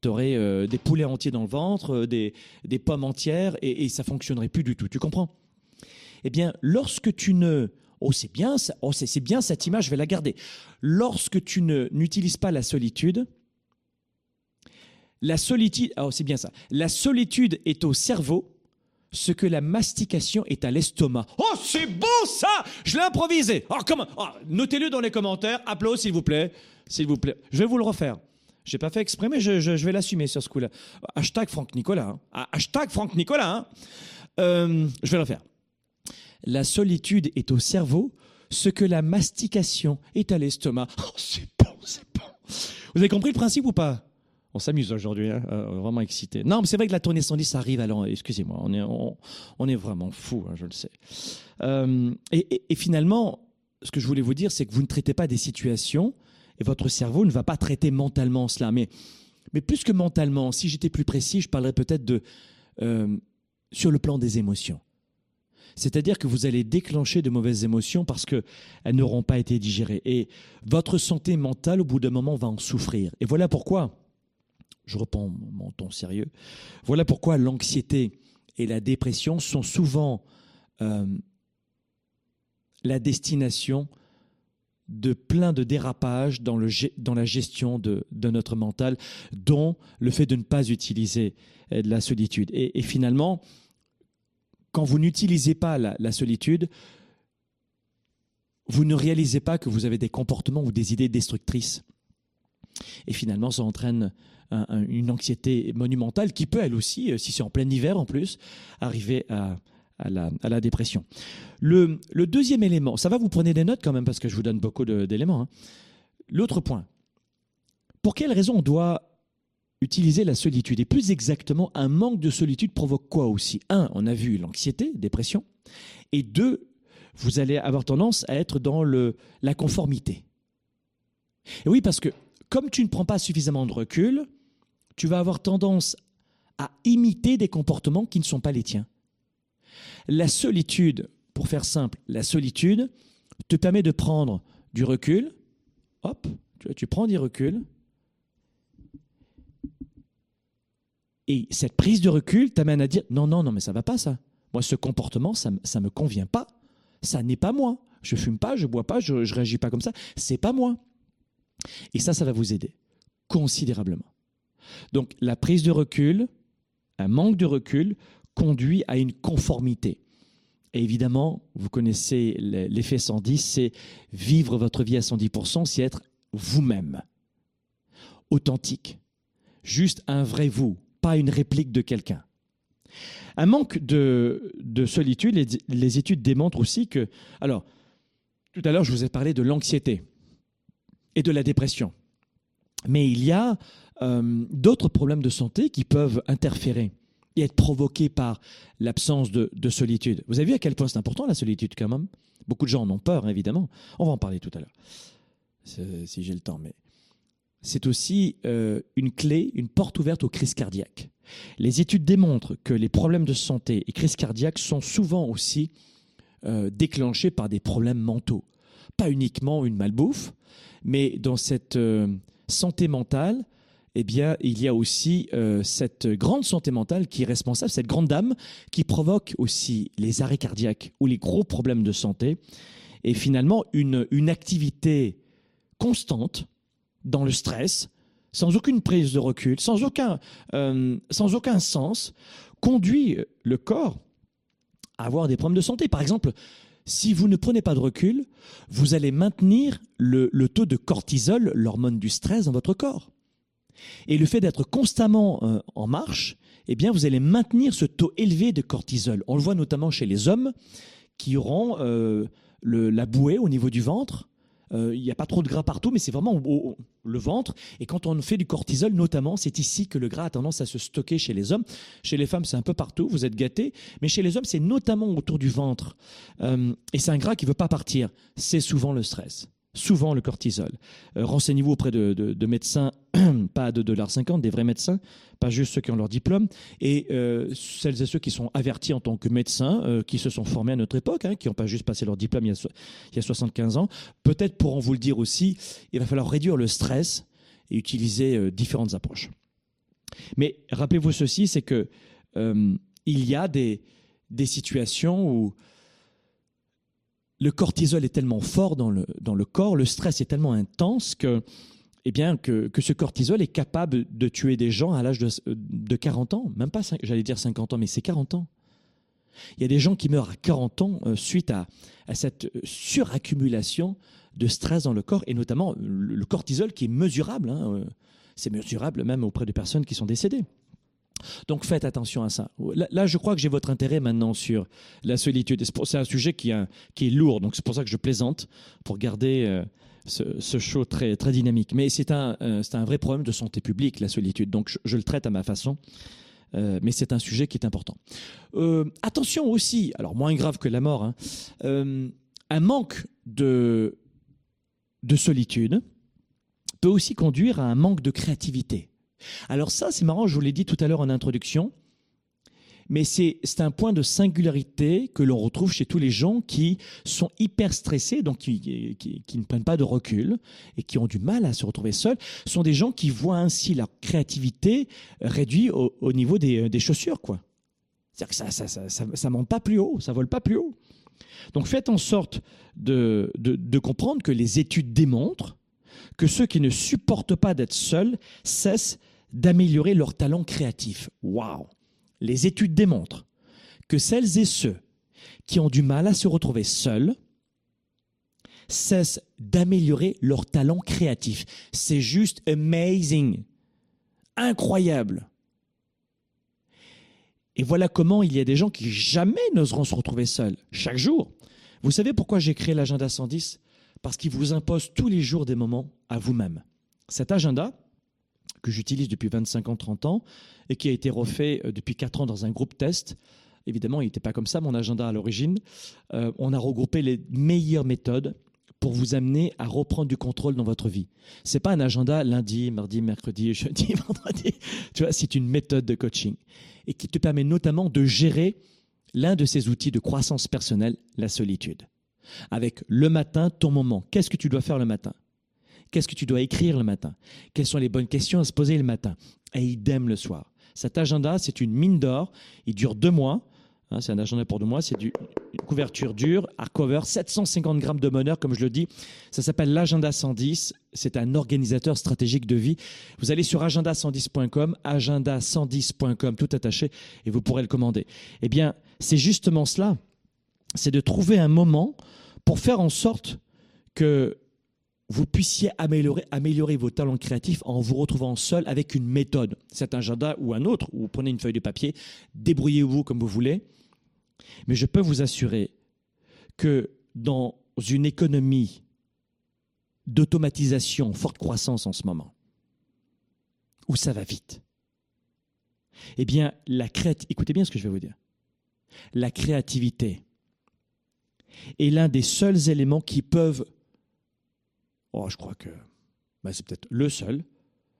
Tu aurais euh, des poulets entiers dans le ventre, euh, des, des, pommes entières, et, et ça fonctionnerait plus du tout. Tu comprends? Eh bien, lorsque tu ne... Oh, c'est bien, oh, c'est bien cette image, je vais la garder. Lorsque tu n'utilises pas la solitude, la solitude, oh, c'est bien ça. La solitude est au cerveau ce que la mastication est à l'estomac. Oh, c'est beau ça Je l'ai improvisé. Oh, comment oh, Notez-le dans les commentaires. Applaudissez s'il vous plaît. S'il vous plaît. Je vais vous le refaire. J'ai pas fait exprès, mais je, vais l'assumer sur ce coup-là. Hashtag Franck Nicolas. Hein. Ah, hashtag Franck Nicolas. Hein. Euh, je vais le refaire. La solitude est au cerveau ce que la mastication est à l'estomac. Oh, c'est bon, c'est bon. Vous avez compris le principe ou pas? On s'amuse aujourd'hui, hein, euh, vraiment excité. Non, mais c'est vrai que la tournée 110 ça arrive. Alors, excusez-moi, on est, on, est vraiment fou, hein, je le sais. Euh, et, finalement, ce que je voulais vous dire, c'est que vous ne traitez pas des situations et votre cerveau ne va pas traiter mentalement cela. Mais, plus que mentalement, si j'étais plus précis, je parlerais peut-être de euh, sur le plan des émotions. C'est-à-dire que vous allez déclencher de mauvaises émotions parce qu'elles n'auront pas été digérées. Et votre santé mentale, au bout d'un moment, va en souffrir. Et voilà pourquoi je reprends mon ton sérieux. Voilà pourquoi l'anxiété et la dépression sont souvent euh, la destination de plein de dérapages dans, le, dans la gestion de, notre mental, dont le fait de ne pas utiliser euh, de la solitude. Et, finalement, quand vous n'utilisez pas la, la solitude, vous ne réalisez pas que vous avez des comportements ou des idées destructrices. Et finalement, ça entraîne une anxiété monumentale qui peut, elle aussi, euh, si c'est en plein hiver en plus, arriver à, la, dépression. Le, deuxième élément, ça va, vous prenez des notes quand même parce que je vous donne beaucoup d'éléments. Hein. L'autre point, pour quelle raison on doit utiliser la solitude? Et plus exactement, un manque de solitude provoque quoi aussi? Un, on a vu l'anxiété, dépression. Et deux, vous allez avoir tendance à être dans le, la conformité. Et oui, parce que comme tu ne prends pas suffisamment de recul, tu vas avoir tendance à imiter des comportements qui ne sont pas les tiens. La solitude, pour faire simple, la solitude te permet de prendre du recul. Hop, tu, prends du recul. Et cette prise de recul t'amène à dire non, non, non, mais ça va pas ça. Moi, ce comportement, ça ne me convient pas. Ça n'est pas moi. Je fume pas, je bois pas, je, ne réagis pas comme ça. C'est pas moi. Et ça, ça va vous aider considérablement. Donc la prise de recul, un manque de recul, conduit à une conformité. Et évidemment, vous connaissez l'effet 110, c'est vivre votre vie à 110%, c'est être vous-même, authentique, juste un vrai vous, pas une réplique de quelqu'un. Un manque de, solitude, les, études démontrent aussi que... Alors, tout à l'heure, je vous ai parlé de l'anxiété et de la dépression. Mais il y a euh, d'autres problèmes de santé qui peuvent interférer et être provoqués par l'absence de, solitude. Vous avez vu à quel point c'est important la solitude quand même? Beaucoup de gens en ont peur, évidemment. On va en parler tout à l'heure, si j'ai le temps. Mais c'est aussi euh, une clé, une porte ouverte aux crises cardiaques. Les études démontrent que les problèmes de santé et crises cardiaques sont souvent aussi euh, déclenchés par des problèmes mentaux. Pas uniquement une malbouffe, mais dans cette santé mentale, eh bien, il y a aussi euh, cette grande santé mentale qui est responsable, cette grande dame qui provoque aussi les arrêts cardiaques ou les gros problèmes de santé. Et finalement, une, activité constante dans le stress, sans aucune prise de recul, sans aucun, euh, sans aucun sens, conduit le corps à avoir des problèmes de santé. Par exemple, si vous ne prenez pas de recul, vous allez maintenir le taux de cortisol, l'hormone du stress, dans votre corps. Et le fait d'être constamment euh, en marche, eh bien, vous allez maintenir ce taux élevé de cortisol. On le voit notamment chez les hommes qui auront euh, la bouée au niveau du ventre, Euh, Il n'y a pas trop de gras partout, mais c'est vraiment au- le ventre. Et quand on fait du cortisol, notamment, c'est ici que le gras a tendance à se stocker chez les hommes. Chez les femmes, c'est un peu partout, vous êtes gâtés. Mais chez les hommes, c'est notamment autour du ventre. Et c'est un gras qui ne veut pas partir. C'est souvent le stress. Souvent le cortisol. Euh, Renseignez-vous auprès de, de- de médecins, pas de 2,50$, des vrais médecins, pas juste ceux qui ont leur diplôme, et euh, celles et ceux qui sont avertis en tant que médecins, euh, qui se sont formés à notre époque, hein, qui n'ont pas juste passé leur diplôme il y a, il y a 75 ans. Peut-être pourront vous le dire aussi, il va falloir réduire le stress et utiliser différentes approches. Mais rappelez-vous ceci, c'est que il y a des, des situations où le cortisol est tellement fort dans le, corps, le stress est tellement intense que, eh que, ce cortisol est capable de tuer des gens à l'âge de, de 40 ans, même pas, j'allais dire 50 ans, mais c'est 40 ans. Il y a des gens qui meurent à 40 ans euh, suite à, cette suraccumulation de stress dans le corps, et notamment le, le cortisol qui est mesurable. hein, euh, c'est mesurable même auprès de personnes qui sont décédées. Donc faites attention à ça. Là, je crois que j'ai votre intérêt maintenant sur la solitude. C'est un sujet qui, est- lourd, donc c'est pour ça que je plaisante, pour garder euh, ce, show très, dynamique. Mais c'est un, euh, c'est un vrai problème de santé publique, la solitude. Donc je, le traite à ma façon. Euh, mais c'est un sujet qui est important. Attention aussi, alors moins grave que la mort, hein, un manque de solitude peut aussi conduire à un manque de créativité. Alors ça, c'est marrant, je vous l'ai dit tout à l'heure en introduction, mais c'est un point de singularité que l'on retrouve chez tous les gens qui sont hyper stressés, donc qui, qui- ne prennent pas de recul et qui ont du mal à se retrouver seuls, sont des gens qui voient ainsi leur créativité réduite au, au niveau des, des chaussures, quoi. C'est-à-dire que ça, ça, ça, ça, monte pas plus haut, ça vole pas plus haut. Donc faites en sorte de, de comprendre que les études démontrent que ceux qui ne supportent pas d'être seuls cessent d'améliorer leur talent créatif. Waouh Les études démontrent que celles et ceux qui ont du mal à se retrouver seuls cessent d'améliorer leur talent créatif. C'est juste amazing. Incroyable. Et voilà comment il y a des gens qui jamais n'oseront se retrouver seuls, chaque jour. Vous savez pourquoi j'ai créé l'agenda 110 Parce qu'il vous impose tous les jours des moments à vous-même. Cet agenda, que j'utilise depuis 25 ans, 30 ans, et qui a été refait euh, depuis 4 ans dans un groupe test, évidemment, il n'était pas comme ça, mon agenda à l'origine, Euh, on a regroupé les meilleures méthodes pour vous amener à reprendre du contrôle dans votre vie. C'est pas un agenda lundi, mardi, mercredi, jeudi, vendredi. Tu vois, c'est une méthode de coaching et qui te permet notamment de gérer l'un de ces outils de croissance personnelle, la solitude. Avec le matin, ton moment. Qu'est-ce que tu dois faire le matin? Qu'est-ce que tu dois écrire le matin? Quelles sont les bonnes questions à se poser le matin? Et idem le soir. Cet agenda, c'est une mine d'or. Il dure deux mois. Hein, c'est un agenda pour deux mois. C'est une couverture dure, hardcover, 750 grammes de bonheur, comme je le dis. Ça s'appelle l'agenda 110. C'est un organisateur stratégique de vie. Vous allez sur agenda110.com, agenda110.com, tout attaché, et vous pourrez le commander. Eh bien, c'est justement cela. C'est de trouver un moment pour faire en sorte que vous puissiez améliorer, vos talents créatifs en vous retrouvant seul avec une méthode. Cet agenda ou un autre, ou prenez une feuille de papier, débrouillez-vous comme vous voulez. Mais je peux vous assurer que dans une économie d'automatisation, forte croissance en ce moment, où ça va vite, eh bien, la créativité, écoutez bien ce que je vais vous dire, la créativité est l'un des seuls éléments qui peuvent Oh, je crois que bah, c'est peut-être le seul.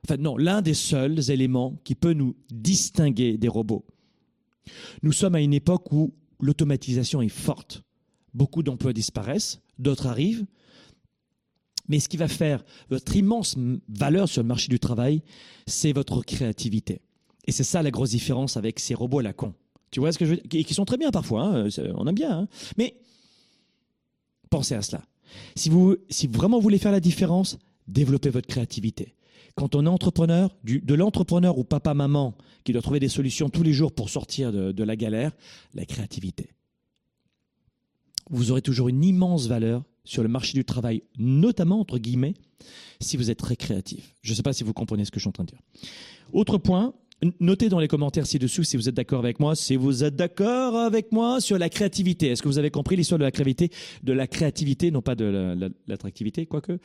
Enfin, non, l'un des seuls éléments qui peut nous distinguer des robots. Nous sommes à une époque où l'automatisation est forte. Beaucoup d'emplois disparaissent, d'autres arrivent. Mais ce qui va faire votre immense valeur sur le marché du travail, c'est votre créativité. Et c'est ça la grosse différence avec ces robots à la con. Tu vois ce que je veux dire? Qui sont très bien parfois, hein, c'est- on aime bien. hein. Mais pensez à cela. Si vous, si vraiment voulez faire la différence, développez votre créativité. Quand on est entrepreneur, de l'entrepreneur ou papa-maman qui doit trouver des solutions tous les jours pour sortir de la galère, la créativité. Vous aurez toujours une immense valeur sur le marché du travail, notamment entre guillemets, si vous êtes très créatif. Je ne sais pas si vous comprenez ce que je suis en train de dire. Autre point, Notez dans les commentaires ci-dessous si vous êtes d'accord avec moi, si vous êtes d'accord avec moi sur la créativité. Est-ce que vous avez compris l'histoire de la créativité, non pas de l'attractivité, quoique?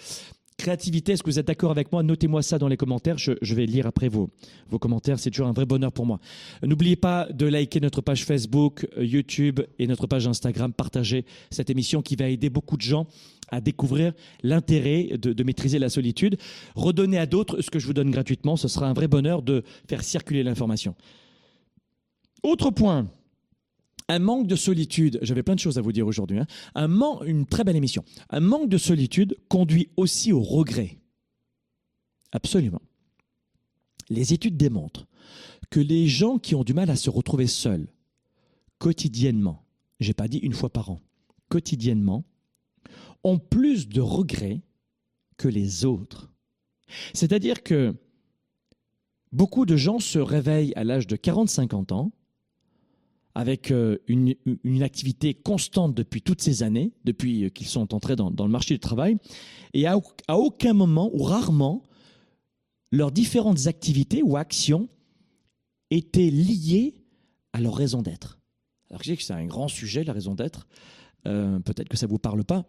Créativité, est-ce que vous êtes d'accord avec moi? Notez-moi ça dans les commentaires. Je, vais lire après vos, vos commentaires. C'est toujours un vrai bonheur pour moi. N'oubliez pas de liker notre page Facebook, euh, YouTube et notre page Instagram. Partagez cette émission qui va aider beaucoup de gens à découvrir l'intérêt de, de, maîtriser la solitude. Redonnez à d'autres ce que je vous donne gratuitement. Ce sera un vrai bonheur de faire circuler l'information. Autre point. Un manque de solitude, j'avais plein de choses à vous dire aujourd'hui, hein. un une très belle émission. Un manque de solitude conduit aussi au regret. Absolument. Les études démontrent que les gens qui ont du mal à se retrouver seuls, quotidiennement, j'ai pas dit une fois par an, quotidiennement, ont plus de regrets que les autres. C'est-à-dire que beaucoup de gens se réveillent à l'âge de 40-50 ans avec euh, une, activité constante depuis toutes ces années, depuis euh, qu'ils sont entrés dans, le marché du travail, et à, aucun moment ou rarement, leurs différentes activités ou actions étaient liées à leur raison d'être. Alors je sais que c'est un grand sujet, la raison d'être, euh, peut-être que ça ne vous parle pas,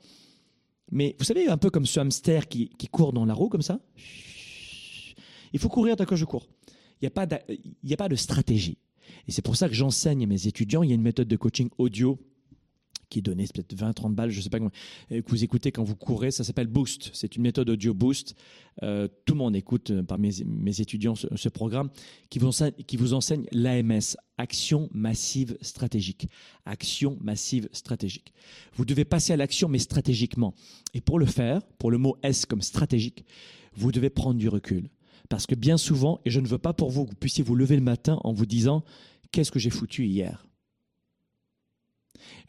mais vous savez, un peu comme ce hamster qui, qui court dans la roue comme ça, il faut courir d'accord je cours. Il n'y a pas de stratégie. Et c'est pour ça que j'enseigne à mes étudiants. Il y a une méthode de coaching audio qui est donnée, peut-être 20, 30 balles, je ne sais pas comment, que vous écoutez quand vous courez. Ça s'appelle Boost. C'est une méthode audio Boost. Euh, tout le monde écoute euh, par mes, mes étudiants ce, programme qui vous enseigne, qui vous enseigne l'AMS, Action Massive Stratégique. Action Massive Stratégique. Vous devez passer à l'action, mais stratégiquement. Et pour le faire, pour le mot S comme stratégique, vous devez prendre du recul. Parce que bien souvent, et je ne veux pas pour vous que vous puissiez vous lever le matin en vous disant Qu'est-ce que j'ai foutu hier?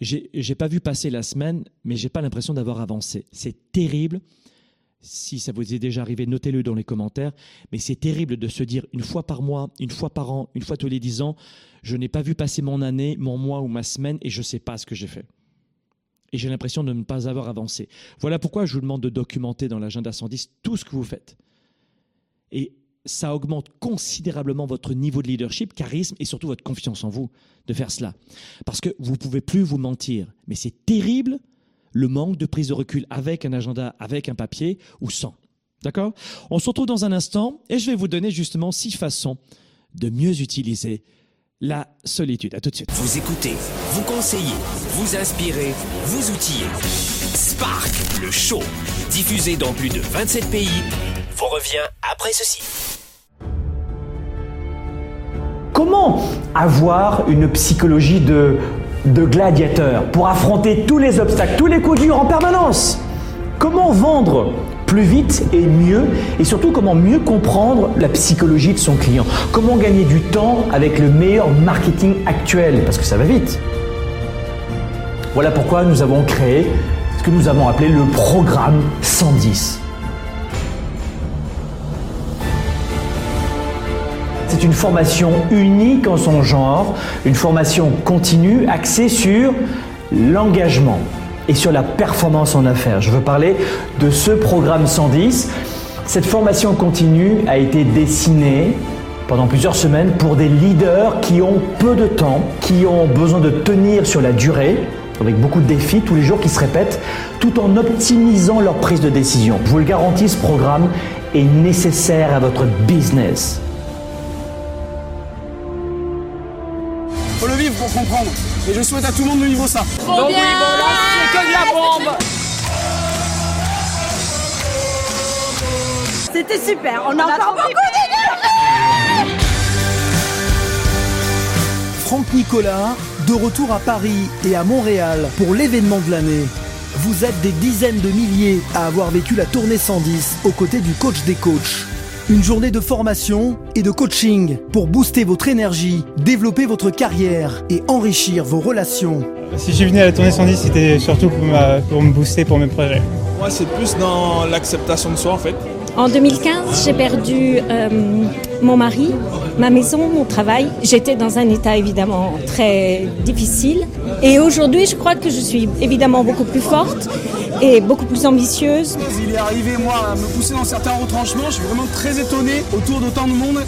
J'ai pas vu passer la semaine, mais j'ai pas l'impression d'avoir avancé. C'est terrible. Si ça vous est déjà arrivé, notez-le dans les commentaires. Mais c'est terrible de se dire une fois par mois, une fois par an, une fois tous les dix ans, je n'ai pas vu passer mon année, mon mois ou ma semaine et je ne sais pas ce que j'ai fait. Et j'ai l'impression de ne pas avoir avancé. Voilà pourquoi je vous demande de documenter dans l'agenda 110 tout ce que vous faites. Et ça augmente considérablement votre niveau de leadership, charisme et surtout votre confiance en vous de faire cela. Parce que vous ne pouvez plus vous mentir. Mais c'est terrible le manque de prise de recul avec un agenda, avec un papier ou sans. D'accord? On se retrouve dans un instant et je vais vous donner justement six façons de mieux utiliser la solitude. À tout de suite. Vous écoutez, vous conseillez, vous inspirez, vous outillez. Spark, le show, diffusé dans plus de 27 pays, vous revient après ceci. Comment avoir une psychologie de, de gladiateur pour affronter tous les obstacles, tous les coups durs en permanence? Comment vendre plus vite et mieux et surtout comment mieux comprendre la psychologie de son client? Comment gagner du temps avec le meilleur marketing actuel? Parce que ça va vite. Voilà pourquoi nous avons créé ce que nous avons appelé le programme 110. C'est une formation unique en son genre, une formation continue axée sur l'engagement et sur la performance en affaires. Je veux parler de ce programme 110. Cette formation continue a été dessinée pendant plusieurs semaines pour des leaders qui ont peu de temps, qui ont besoin de tenir sur la durée, avec beaucoup de défis tous les jours qui se répètent, tout en optimisant leur prise de décision. Je vous le garantis, ce programme est nécessaire à votre business. Comprendre. Et je souhaite à tout le monde de vivre ça. Bon, bien c'est que de la bombe C'était super, on a encore beaucoup d'énergie Franck Nicolas, de retour à Paris et à Montréal pour l'événement de l'année. Vous êtes des dizaines de milliers à avoir vécu la tournée 110 aux côtés du coach des coachs. Une journée de formation et de coaching pour booster votre énergie, développer votre carrière et enrichir vos relations. Si j'ai venu à la tournée 110, c'était surtout pour, pour me booster pour mes projets. Moi, c'est plus dans l'acceptation de soi en fait. En 2015, j'ai perdu euh, mon mari, ma maison, mon travail. J'étais dans un état évidemment très difficile. Et aujourd'hui, je crois que je suis évidemment beaucoup plus forte et beaucoup plus ambitieuse. Il est arrivé, moi, à me pousser dans certains retranchements. Je suis vraiment très étonné autour d'autant de monde.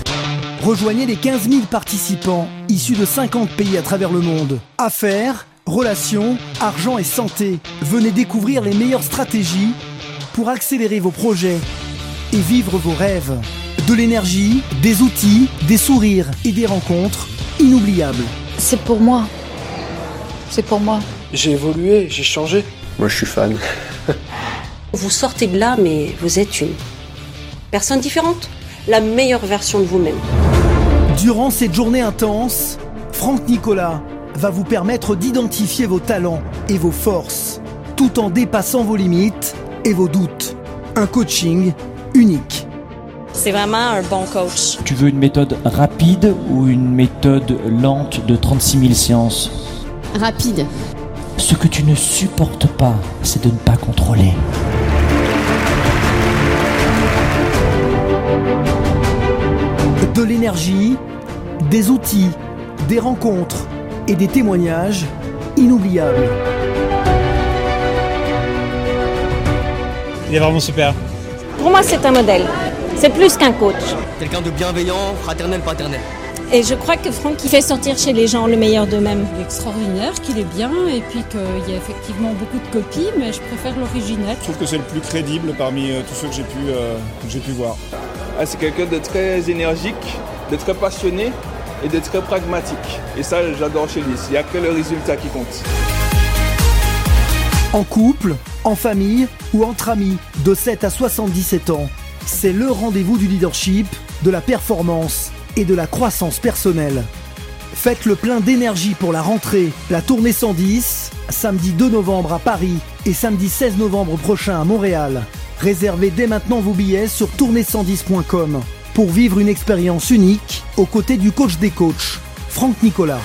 Rejoignez les 15 000 participants issus de 50 pays à travers le monde. Affaires, relations, argent et santé. Venez découvrir les meilleures stratégies pour accélérer vos projets et vivre vos rêves. De l'énergie, des outils, des sourires et des rencontres inoubliables. C'est pour moi. C'est pour moi. J'ai évolué, j'ai changé. Moi, je suis fan. Vous sortez de là, mais vous êtes une personne différente. La meilleure version de vous-même. Durant cette journée intense, Franck Nicolas va vous permettre d'identifier vos talents et vos forces, tout en dépassant vos limites et vos doutes. Un coaching unique. C'est vraiment un bon coach. Tu veux une méthode rapide ou une méthode lente de 36 000 séances Rapide. Ce que tu ne supportes pas, c'est de ne pas contrôler. De l'énergie, des outils, des rencontres et des témoignages inoubliables. Il est vraiment super. Pour moi, c'est un modèle. C'est plus qu'un coach. Quelqu'un de bienveillant, fraternel, paternel. Et je crois que Franck, il fait sortir chez les gens le meilleur d'eux-mêmes. Il est extraordinaire, qu'il est bien, et puis qu'il y a effectivement beaucoup de copies, mais je préfère l'original. Je trouve que c'est le plus crédible parmi euh, tous ceux que j'ai pu, euh, que j'ai pu voir. Ah, c'est quelqu'un de très énergique, de très passionné et de très pragmatique. Et ça, j'adore chez lui. Il n'y a que le résultat qui compte. En couple, en famille ou entre amis, de 7 à 77 ans, c'est le rendez-vous du leadership, de la performance et de la croissance personnelle. Faites le plein d'énergie pour la rentrée, la tournée 110, samedi 2 novembre à Paris et samedi 16 novembre prochain à Montréal. Réservez dès maintenant vos billets sur tournée110.com pour vivre une expérience unique aux côtés du coach des coachs, Franck Nicolas.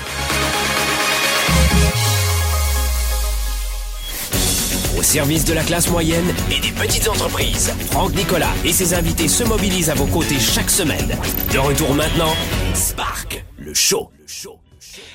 Service de la classe moyenne et des petites entreprises, Franck Nicolas et ses invités se mobilisent à vos côtés chaque semaine. De retour maintenant, Spark, le show.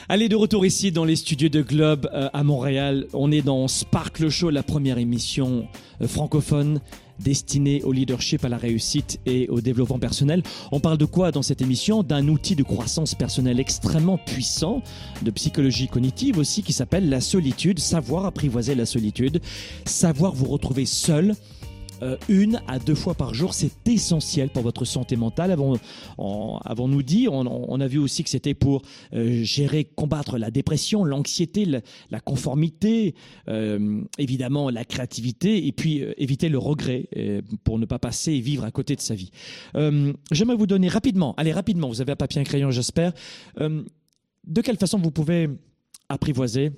Allez, de retour ici dans les studios de Globe euh, à Montréal. On est dans Sparkle Show, la première émission euh, francophone destinée au leadership, à la réussite et au développement personnel. On parle de quoi dans cette émission? D'un outil de croissance personnelle extrêmement puissant, de psychologie cognitive aussi, qui s'appelle la solitude, savoir apprivoiser la solitude, savoir vous retrouver seul euh, une à deux fois par jour, c'est essentiel pour votre santé mentale. Avons, on, avons-nous dit, on, a vu aussi que c'était pour euh, gérer, combattre la dépression, l'anxiété, la, conformité, euh, évidemment la créativité, et puis éviter le regret pour ne pas passer et vivre à côté de sa vie. J'aimerais vous donner rapidement, allez rapidement, vous avez un papier un crayon, j'espère. De quelle façon vous pouvez apprivoiser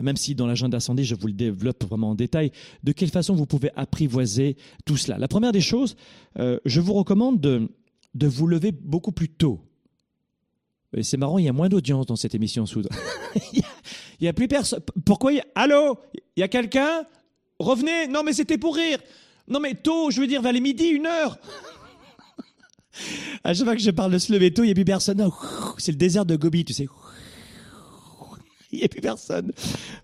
même si dans l'agenda incendie, je vous le développe vraiment en détail, de quelle façon vous pouvez apprivoiser tout cela. La première des choses, euh, je vous recommande de, de vous lever beaucoup plus tôt. C'est marrant, il y a moins d'audience dans cette émission soudain. il y a plus personne. Pourquoi y a... Allô? Il y a quelqu'un? Revenez Non mais c'était pour rire Non mais tôt, je veux dire vers les midi, une heure À chaque fois que je parle de se lever tôt, il n'y a plus personne. C'est le désert de Gobi, tu sais. Il n'y a plus personne.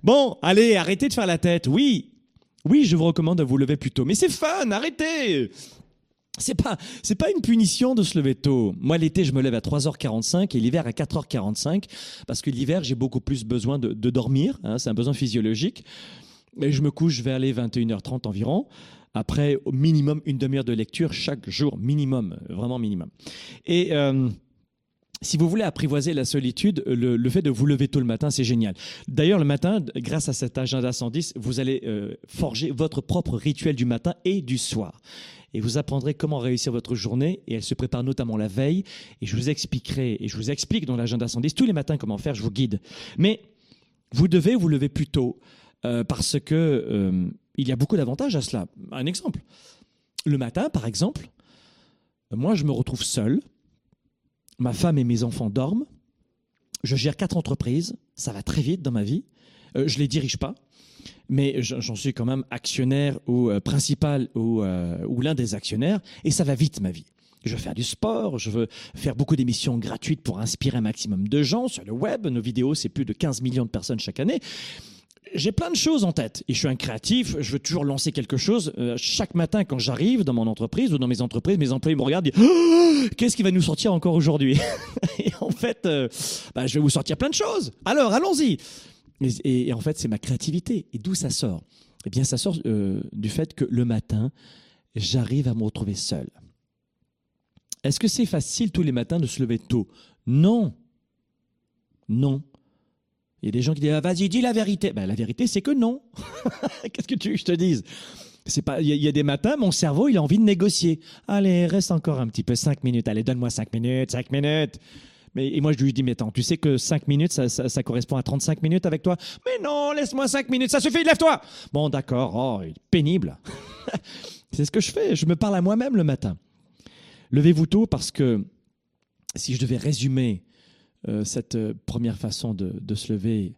Bon, allez, arrêtez de faire la tête. Oui, oui, je vous recommande de vous lever plus tôt. Mais c'est fun, arrêtez c'est pas, c'est pas une punition de se lever tôt. Moi, l'été, je me lève à 3h45 et l'hiver à 4h45 parce que l'hiver, j'ai beaucoup plus besoin de, dormir. hein, c'est un besoin physiologique. Et je me couche vers les 21h30 environ. Après, au minimum une demi-heure de lecture chaque jour, minimum, vraiment minimum. Et euh, si vous voulez apprivoiser la solitude, le, fait de vous lever tôt le matin, c'est génial. D'ailleurs, le matin, grâce à cet agenda 110, vous allez euh, forger votre propre rituel du matin et du soir. Et vous apprendrez comment réussir votre journée, et elle se prépare notamment la veille. Et je vous expliquerai, et je vous explique dans l'agenda 110 tous les matins comment faire, je vous guide. Mais vous devez vous lever plus tôt, euh, parce que euh, il y a beaucoup d'avantages à cela. Un exemple. Le matin, par exemple, moi, je me retrouve seul. Ma femme et mes enfants dorment. Je gère quatre entreprises. Ça va très vite dans ma vie. Euh, je les dirige pas, mais j'en suis quand même actionnaire ou euh, principal ou, euh, ou l'un des actionnaires. Et ça va vite ma vie. Je veux faire du sport, je veux faire beaucoup d'émissions gratuites pour inspirer un maximum de gens sur le web. Nos vidéos, c'est plus de 15 millions de personnes chaque année. J'ai plein de choses en tête et je suis un créatif, je veux toujours lancer quelque chose. Euh, chaque matin quand j'arrive dans mon entreprise ou dans mes entreprises, mes employés me regardent et disent Oh, qu'est-ce qui va nous sortir encore aujourd'hui Et en fait, euh, bah, je vais vous sortir plein de choses. Alors, allons-y. Et, en fait, c'est ma créativité. Et d'où ça sort? Eh bien, ça sort euh, du fait que le matin, j'arrive à me retrouver seul. Est-ce que c'est facile tous les matins de se lever tôt? Non. Non. Il y a des gens qui disent ah, vas-y dis la vérité. Ben, la vérité c'est que non. Qu'est-ce que tu veux que je te dise? C'est pas, il y, a des matins, mon cerveau, il a envie de négocier. Allez, reste encore un petit peu, cinq minutes. Allez, donne-moi cinq minutes, cinq minutes. Mais, et moi, je lui dis, mais attends, tu sais que cinq minutes, ça, ça, correspond à 35 minutes avec toi? Mais non, laisse-moi cinq minutes, ça suffit, lève-toi Bon, d'accord, oh, pénible. c'est ce que je fais, je me parle à moi-même le matin. Levez-vous tôt parce que si je devais résumer euh, cette euh, première façon de, se lever,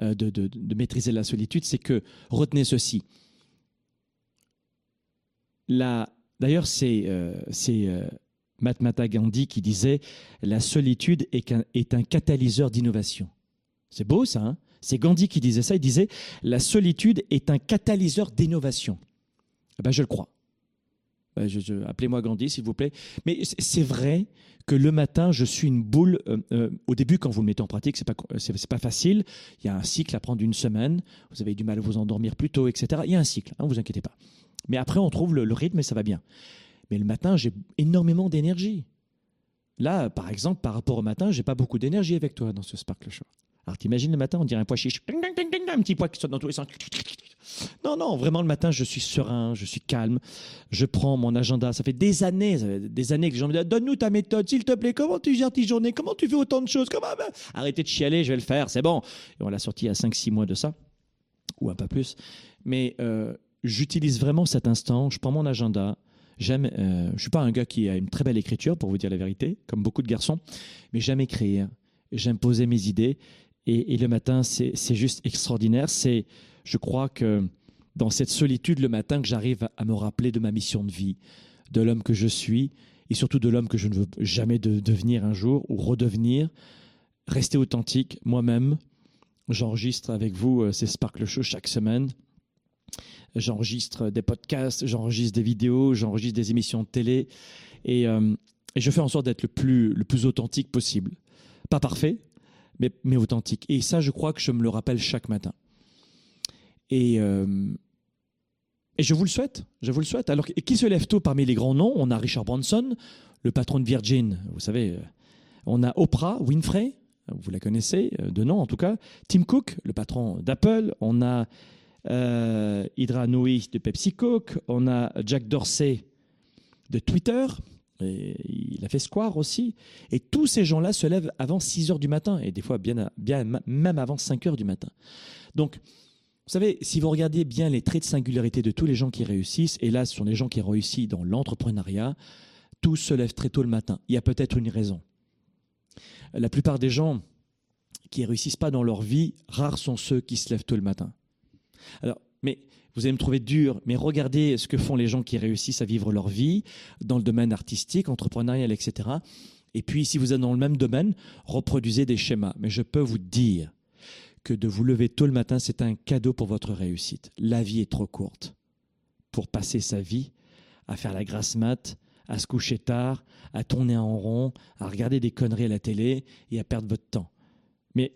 euh, de, maîtriser la solitude, c'est que retenez ceci. D'ailleurs, c'est Mahatma Gandhi qui disait La solitude est un, est un catalyseur d'innovation. C'est beau ça, hein? C'est Gandhi qui disait ça. Il disait La solitude est un catalyseur d'innovation. Eh ben, je le crois. Ben, appelez-moi Gandhi, s'il vous plaît. Mais c'est vrai que le matin, je suis une boule. Euh, euh, au début, quand vous le mettez en pratique, c'est pas pas facile. Il y a un cycle à prendre d'une semaine. Vous avez du mal à vous endormir plus tôt, etc. Il y a un cycle. Ne hein, vous inquiétez pas. Mais après, on trouve le, rythme et ça va bien. Mais le matin, j'ai énormément d'énergie. Là, par exemple, par rapport au matin, j'ai pas beaucoup d'énergie avec toi dans ce Sparkle Show. Alors, t'imagines le matin, on dirait un pois chiche, un petit pois qui saute dans tous les sens. Non, non, vraiment le matin, je suis serein, je suis calme. Je prends mon agenda. Ça fait des années, des années que les gens me disent Donne-nous ta méthode, s'il te plaît. Comment tu gères tes journées? Comment tu fais autant de choses? Comment Arrêtez de chialer, je vais le faire, c'est bon. On l'a sorti à 5-6 mois de ça, ou un peu plus. Mais euh, j'utilise vraiment cet instant. Je prends mon agenda. J'aime, euh, je suis pas un gars qui a une très belle écriture, pour vous dire la vérité, comme beaucoup de garçons, mais j'aime écrire. J'aime poser mes idées. Et, et le matin, c'est juste extraordinaire. C'est je crois que dans cette solitude le matin que j'arrive à me rappeler de ma mission de vie, de l'homme que je suis et surtout de l'homme que je ne veux jamais devenir un jour ou redevenir, rester authentique moi-même. J'enregistre avec vous euh, ces Sparkle Show chaque semaine. J'enregistre des podcasts, j'enregistre des vidéos, j'enregistre des émissions de télé et, euh, je fais en sorte d'être le plus, le plus authentique possible. Pas parfait, mais authentique. Et ça, je crois que je me le rappelle chaque matin. Et, euh, et je vous le souhaite, je vous le souhaite. Alors, qui se lève tôt parmi les grands noms? On a Richard Branson, le patron de Virgin, vous savez. Euh, on a Oprah Winfrey, vous la connaissez, euh, de nom en tout cas. Tim Cook, le patron d'Apple. On a euh, Hydra Nui de PepsiCo. On a Jack Dorsey de Twitter. Il a fait Square aussi. Et tous ces gens-là se lèvent avant 6 heures du matin, et des fois bien, bien même avant 5 heures du matin. Donc, vous savez, si vous regardez bien les traits de singularité de tous les gens qui réussissent, et là, ce sont des gens qui réussissent dans l'entrepreneuriat, tous se lèvent très tôt le matin. Il y a peut-être une raison. La plupart des gens qui réussissent pas dans leur vie, rares sont ceux qui se lèvent tôt le matin. Alors, mais vous allez me trouver dur, mais regardez ce que font les gens qui réussissent à vivre leur vie dans le domaine artistique, entrepreneurial, etc. Et puis, si vous êtes dans le même domaine, reproduisez des schémas. Mais je peux vous dire que de vous lever tôt le matin, c'est un cadeau pour votre réussite. La vie est trop courte pour passer sa vie à faire la grasse mat, à se coucher tard, à tourner en rond, à regarder des conneries à la télé et à perdre votre temps. Mais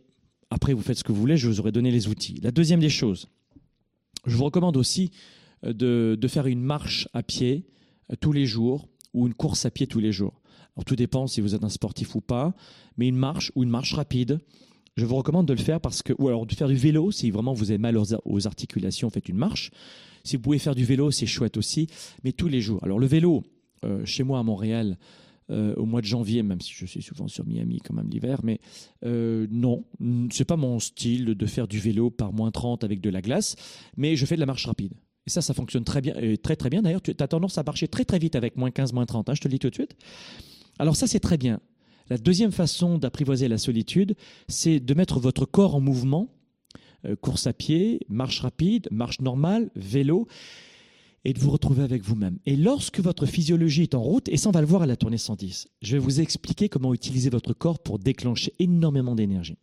après, vous faites ce que vous voulez, je vous aurais donné les outils. La deuxième des choses, je vous recommande aussi euh, de, faire une marche à pied euh, tous les jours ou une course à pied tous les jours. Alors tout dépend si vous êtes un sportif ou pas, mais une marche ou une marche rapide je vous recommande de le faire parce que, ou alors de faire du vélo si vraiment vous avez mal aux, articulations, faites une marche. Si vous pouvez faire du vélo, c'est chouette aussi, mais tous les jours. Alors le vélo, euh, chez moi à Montréal, euh, au mois de janvier, même si je suis souvent sur Miami quand même l'hiver, mais euh, non, c'est pas mon style de faire du vélo par moins 30 avec de la glace, mais je fais de la marche rapide. Et ça, ça fonctionne très bien, très très bien. D'ailleurs, tu as tendance à marcher très très vite avec moins 15, moins 30, hein, je te le dis tout de suite. Alors ça, c'est très bien. La deuxième façon d'apprivoiser la solitude, c'est de mettre votre corps en mouvement, euh, course à pied, marche rapide, marche normale, vélo, et de vous retrouver avec vous-même. Et lorsque votre physiologie est en route, et ça on va le voir à la tournée 110, je vais vous expliquer comment utiliser votre corps pour déclencher énormément d'énergie.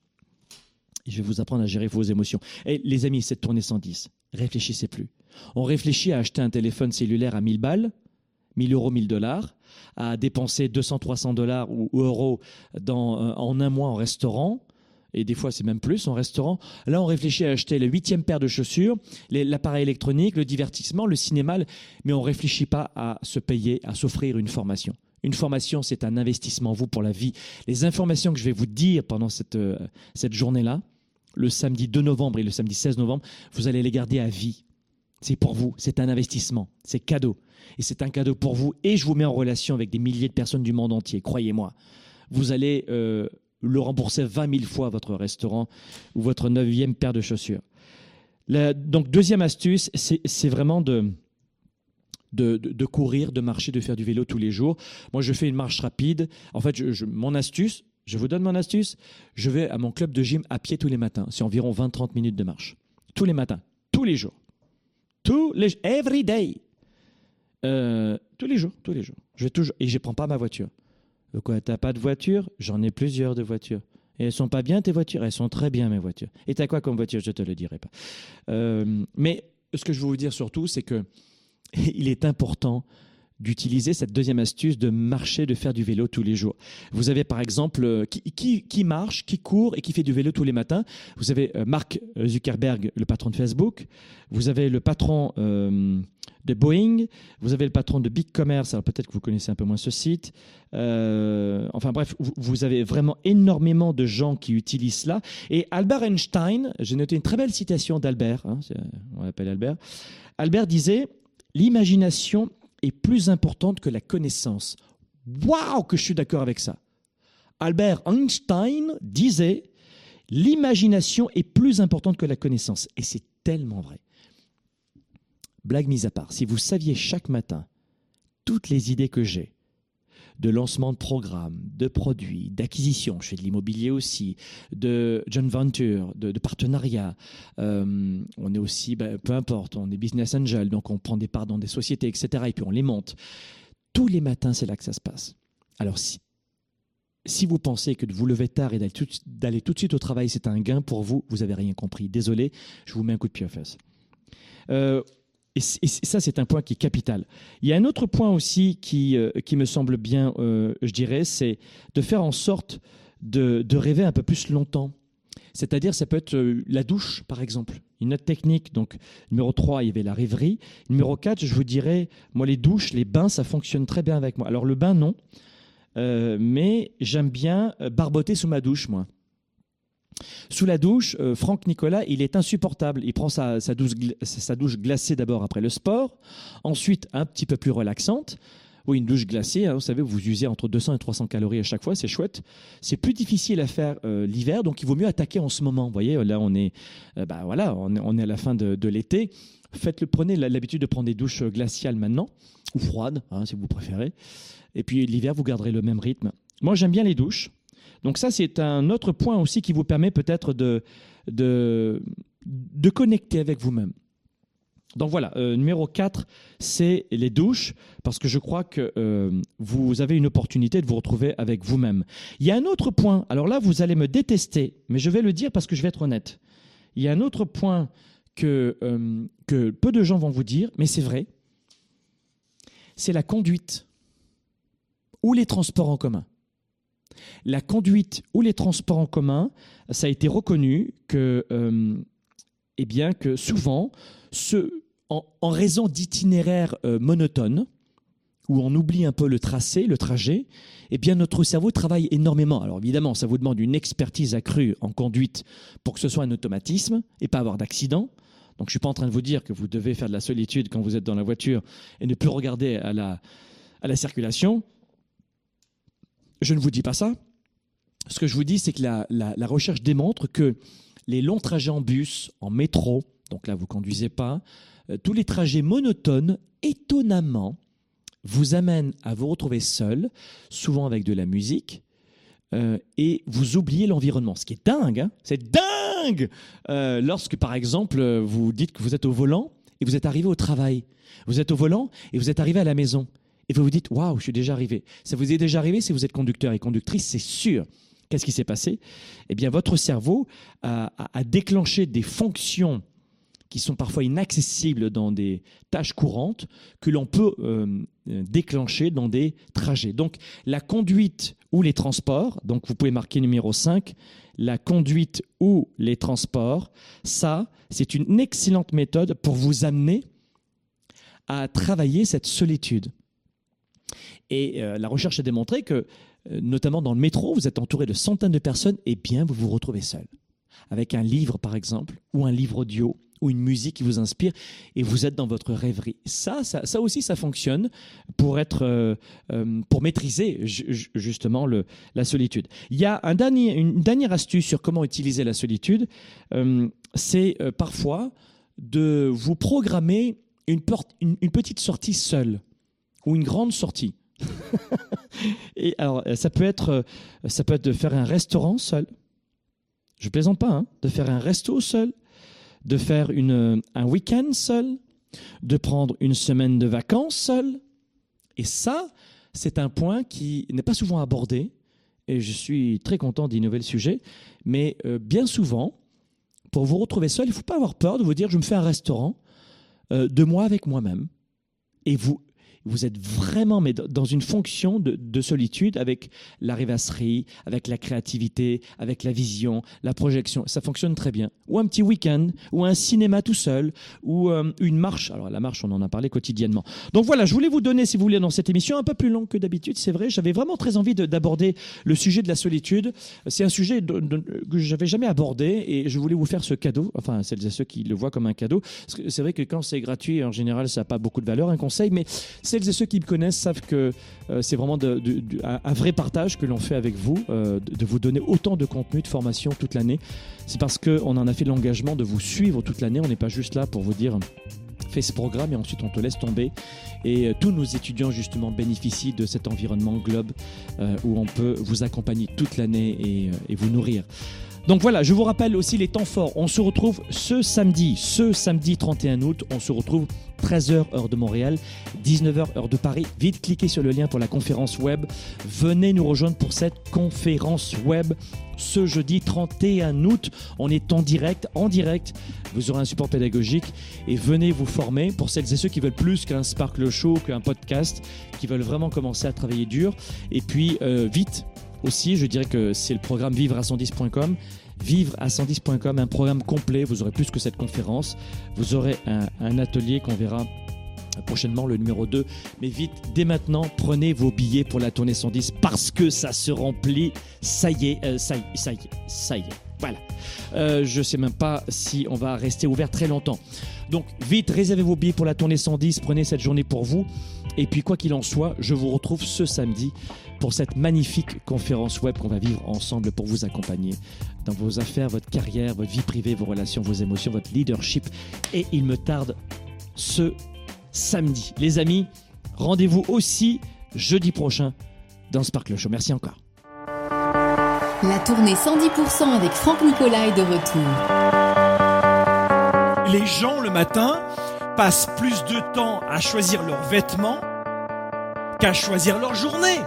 je vais vous apprendre à gérer vos émotions. Et les amis, cette tournée 110, réfléchissez plus. On réfléchit à acheter un téléphone cellulaire à 1000 balles, 1000 euros, 1000 dollars, à dépenser 200, 300 dollars ou, euros euh, en un mois en restaurant. Et des fois, c'est même plus en restaurant. Là, on réfléchit à acheter la huitième paire de chaussures, l'appareil électronique, le divertissement, le cinéma, mais on ne réfléchit pas à se payer, à s'offrir une formation. Une formation, c'est un investissement, vous, pour la vie. Les informations que je vais vous dire pendant cette, euh, cette journée-là, le samedi 2 novembre et le samedi 16 novembre, vous allez les garder à vie. C'est pour vous, c'est un investissement, c'est cadeau. Et c'est un cadeau pour vous. Et je vous mets en relation avec des milliers de personnes du monde entier, croyez-moi. Vous allez euh, le rembourser 20 000 fois votre restaurant ou votre neuvième paire de chaussures. donc, deuxième astuce, c'est vraiment de, de, courir, de marcher, de faire du vélo tous les jours. Moi, je fais une marche rapide. En fait, mon astuce, je vous donne mon astuce, je vais à mon club de gym à pied tous les matins. C'est environ 20-30 minutes de marche. Tous les matins, tous les jours. Tous les every day. Euh, tous les jours, tous les jours. Je vais toujours et je prends pas ma voiture. Quoi, t'as pas de voiture J'en ai plusieurs de voitures. Et elles sont pas bien tes voitures Elles sont très bien mes voitures. Et t'as quoi comme voiture? Je te le dirai pas. Euh, mais ce que je veux vous dire surtout, c'est que il est important d'utiliser cette deuxième astuce de marcher, de faire du vélo tous les jours. Vous avez par exemple euh, qui, qui, marche, qui court et qui fait du vélo tous les matins. Vous avez euh, Mark Zuckerberg, le patron de Facebook. Vous avez le patron euh, de Boeing. Vous avez le patron de Big Commerce. Alors peut-être que vous connaissez un peu moins ce site. enfin bref, vous, avez vraiment énormément de gens qui utilisent cela. Et Albert Einstein, j'ai noté une très belle citation d'Albert. Hein, on l'appelle Albert. Albert disait l'imagination est plus importante que la connaissance. Waouh, que je suis d'accord avec ça. Albert Einstein disait l'imagination est plus importante que la connaissance. Et c'est tellement vrai. Blague mise à part, si vous saviez chaque matin toutes les idées que j'ai, de lancement de programmes, de produits, d'acquisition, je fais de l'immobilier aussi, de joint venture, de, de partenariat. Euh, on est aussi, ben, peu importe, on est business angel, donc on prend des parts dans des sociétés, etc. Et puis on les monte. Tous les matins, c'est là que ça se passe. Alors si, si vous pensez que de vous lever tard et d'aller tout, tout, de suite au travail, c'est un gain pour vous, vous n'avez rien compris. Désolé, je vous mets un coup de pied aux fesses. Euh, et, ça, c'est un point qui est capital. Il y a un autre point aussi qui, euh, qui me semble bien, euh, je dirais, c'est de faire en sorte de, de, rêver un peu plus longtemps. C'est-à-dire, ça peut être euh, la douche, par exemple. Une autre technique. Donc, numéro 3, il y avait la rêverie. Numéro 4, je vous dirais, moi, les douches, les bains, ça fonctionne très bien avec moi. Alors, le bain, non. mais j'aime bien barboter sous ma douche, moi. Sous la douche, euh, Franck Nicolas, il est insupportable. Il prend sa, douche, glacée d'abord après le sport, ensuite un petit peu plus relaxante. Oui, une douche glacée, hein, vous savez, vous usez entre 200 et 300 calories à chaque fois, c'est chouette. C'est plus difficile à faire euh, l'hiver, donc il vaut mieux attaquer en ce moment. Vous voyez, là on est, euh, bah, voilà, on est, à la fin de, l'été. Faites-le, prenez l'habitude de prendre des douches glaciales maintenant, ou froides, hein, si vous préférez. Et puis l'hiver, vous garderez le même rythme. Moi, j'aime bien les douches. Donc ça, c'est un autre point aussi qui vous permet peut-être de, de, de connecter avec vous-même. Donc voilà, euh, numéro 4, c'est les douches, parce que je crois que euh, vous avez une opportunité de vous retrouver avec vous-même. Il y a un autre point, alors là, vous allez me détester, mais je vais le dire parce que je vais être honnête. Il y a un autre point que, euh, que peu de gens vont vous dire, mais c'est vrai, c'est la conduite ou les transports en commun. La conduite ou les transports en commun, ça a été reconnu que, euh, eh bien, que souvent, en, raison d'itinéraires euh, monotones, où on oublie un peu le tracé, le trajet, eh bien notre cerveau travaille énormément. Alors évidemment, ça vous demande une expertise accrue en conduite pour que ce soit un automatisme et pas avoir d'accident. Donc je suis pas en train de vous dire que vous devez faire de la solitude quand vous êtes dans la voiture et ne plus regarder à la, à la circulation. Je ne vous dis pas ça. Ce que je vous dis, c'est que la, recherche démontre que les longs trajets en bus, en métro, donc là vous conduisez pas, euh, tous les trajets monotones, étonnamment, vous amènent à vous retrouver seul, souvent avec de la musique, euh, et vous oubliez l'environnement. Ce qui est dingue, hein. c'est dingue euh, Lorsque, par exemple, vous dites que vous êtes au volant et vous êtes arrivé au travail. Vous êtes au volant et vous êtes arrivé à la maison et vous vous dites waouh, je suis déjà arrivé. Ça vous est déjà arrivé si vous êtes conducteur et conductrice, c'est sûr. Qu'est-ce qui s'est passé? Eh bien, votre cerveau a, déclenché des fonctions qui sont parfois inaccessibles dans des tâches courantes que l'on peut euh, euh, déclencher dans des trajets. Donc la conduite ou les transports, donc vous pouvez marquer numéro 5, la conduite ou les transports, ça c'est une excellente méthode pour vous amener à travailler cette solitude. Et euh, la recherche a démontré que, euh, notamment dans le métro, vous êtes entouré de centaines de personnes, et bien vous vous retrouvez seul. Avec un livre, par exemple, ou un livre audio, ou une musique qui vous inspire, et vous êtes dans votre rêverie. Ça, ça, ça aussi, ça fonctionne pour être, euh, pour maîtriser ju- ju- justement le, la solitude. Il y a un dernier, une dernière astuce sur comment utiliser la solitude. c'est parfois de vous programmer une petite sortie seule ou une grande sortie. Et alors, euh, ça peut être, euh, ça peut être de faire un restaurant seul. Je plaisante pas, hein, de faire un resto seul, de faire une, euh, un week-end seul, de prendre une semaine de vacances seul. Et ça, c'est un point qui n'est pas souvent abordé. Et je suis très content d'innover le sujet. Mais bien souvent, pour vous retrouver seul, il ne faut pas avoir peur de vous dire je me fais un restaurant de moi avec moi-même. Et vous, vous êtes vraiment dans une fonction de, de solitude avec la rêvasserie, avec la créativité, avec la vision, la projection. Ça fonctionne très bien. Ou un petit week-end, ou un cinéma tout seul, ou euh, une marche. Alors la marche, on en a parlé quotidiennement. Donc voilà, je voulais vous donner, si vous voulez, dans cette émission un peu plus longue que d'habitude, c'est vrai. J'avais vraiment très envie de- d'aborder le sujet de la solitude. C'est un sujet de- de- que j'avais jamais abordé et je voulais vous faire ce cadeau. Enfin, celles et ceux qui le voient comme un cadeau. C'est vrai que quand c'est gratuit, en général, ça n'a pas beaucoup de valeur, un conseil, mais celles et ceux qui me connaissent savent que euh, c'est vraiment un, vrai partage que l'on fait avec vous, euh, de, vous donner autant de contenu, de formation toute l'année. C'est parce qu'on en a fait l'engagement de vous suivre toute l'année. On n'est pas juste là pour vous dire fais ce programme et ensuite on te laisse tomber. Et euh, tous nos étudiants justement bénéficient de cet environnement globe où on peut vous accompagner toute l'année et vous nourrir. Donc voilà, je vous rappelle aussi les temps forts. On se retrouve ce samedi, ce samedi 31 août, on se retrouve 13h heure de Montréal, 19h heure de Paris. Vite cliquez sur le lien pour la conférence web. Venez nous rejoindre pour cette conférence web ce jeudi 31 août. On est en direct, en direct. Vous aurez un support pédagogique et venez vous former pour celles et ceux qui veulent plus qu'un Sparkle Show, qu'un podcast, qui veulent vraiment commencer à travailler dur. Et puis euh, vite aussi, je dirais que c'est le programme vivre à 110.com. Vivre à 110.com, un programme complet. Vous aurez plus que cette conférence. Vous aurez un, atelier qu'on verra prochainement, le numéro 2. Mais vite, dès maintenant, prenez vos billets pour la tournée 110 parce que ça se remplit. Ça y est, euh, ça y est, ça y est, ça y est. Voilà. Euh, je sais même pas si on va rester ouvert très longtemps. Donc vite, réservez vos billets pour la tournée 110, prenez cette journée pour vous. Et puis quoi qu'il en soit, je vous retrouve ce samedi pour cette magnifique conférence web qu'on va vivre ensemble pour vous accompagner dans vos affaires, votre carrière, votre vie privée, vos relations, vos émotions, votre leadership. Et il me tarde ce samedi. Les amis, rendez-vous aussi jeudi prochain dans Sparkle Show. Merci encore. La tournée 110% avec Franck Nicolas est de retour. Les gens le matin passent plus de temps à choisir leurs vêtements qu'à choisir leur journée.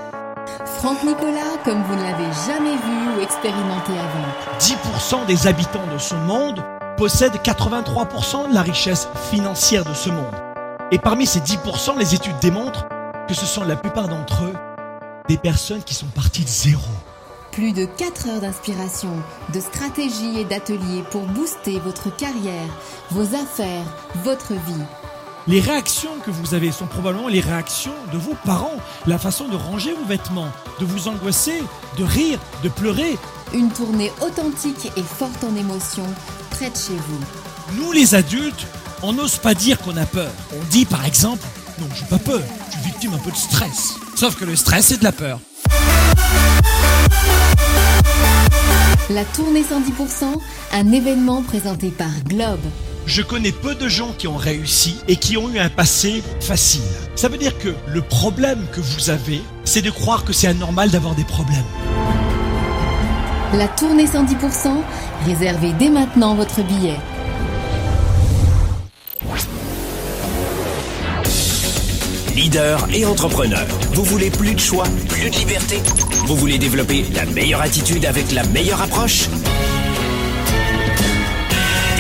Franck Nicolas, comme vous ne l'avez jamais vu ou expérimenté avant. 10% des habitants de ce monde possèdent 83% de la richesse financière de ce monde. Et parmi ces 10%, les études démontrent que ce sont la plupart d'entre eux des personnes qui sont parties de zéro. Plus de 4 heures d'inspiration, de stratégie et d'ateliers pour booster votre carrière, vos affaires, votre vie. Les réactions que vous avez sont probablement les réactions de vos parents, la façon de ranger vos vêtements, de vous angoisser, de rire, de pleurer. Une tournée authentique et forte en émotions, près de chez vous. Nous les adultes, on n'ose pas dire qu'on a peur. On dit par exemple, non, j'ai pas peur, je suis victime un peu de stress. Sauf que le stress, c'est de la peur. La tournée 110%, un événement présenté par Globe. Je connais peu de gens qui ont réussi et qui ont eu un passé facile. Ça veut dire que le problème que vous avez, c'est de croire que c'est anormal d'avoir des problèmes. La tournée 110%, réservez dès maintenant votre billet. leader et entrepreneur. Vous voulez plus de choix, plus de liberté? Vous voulez développer la meilleure attitude avec la meilleure approche?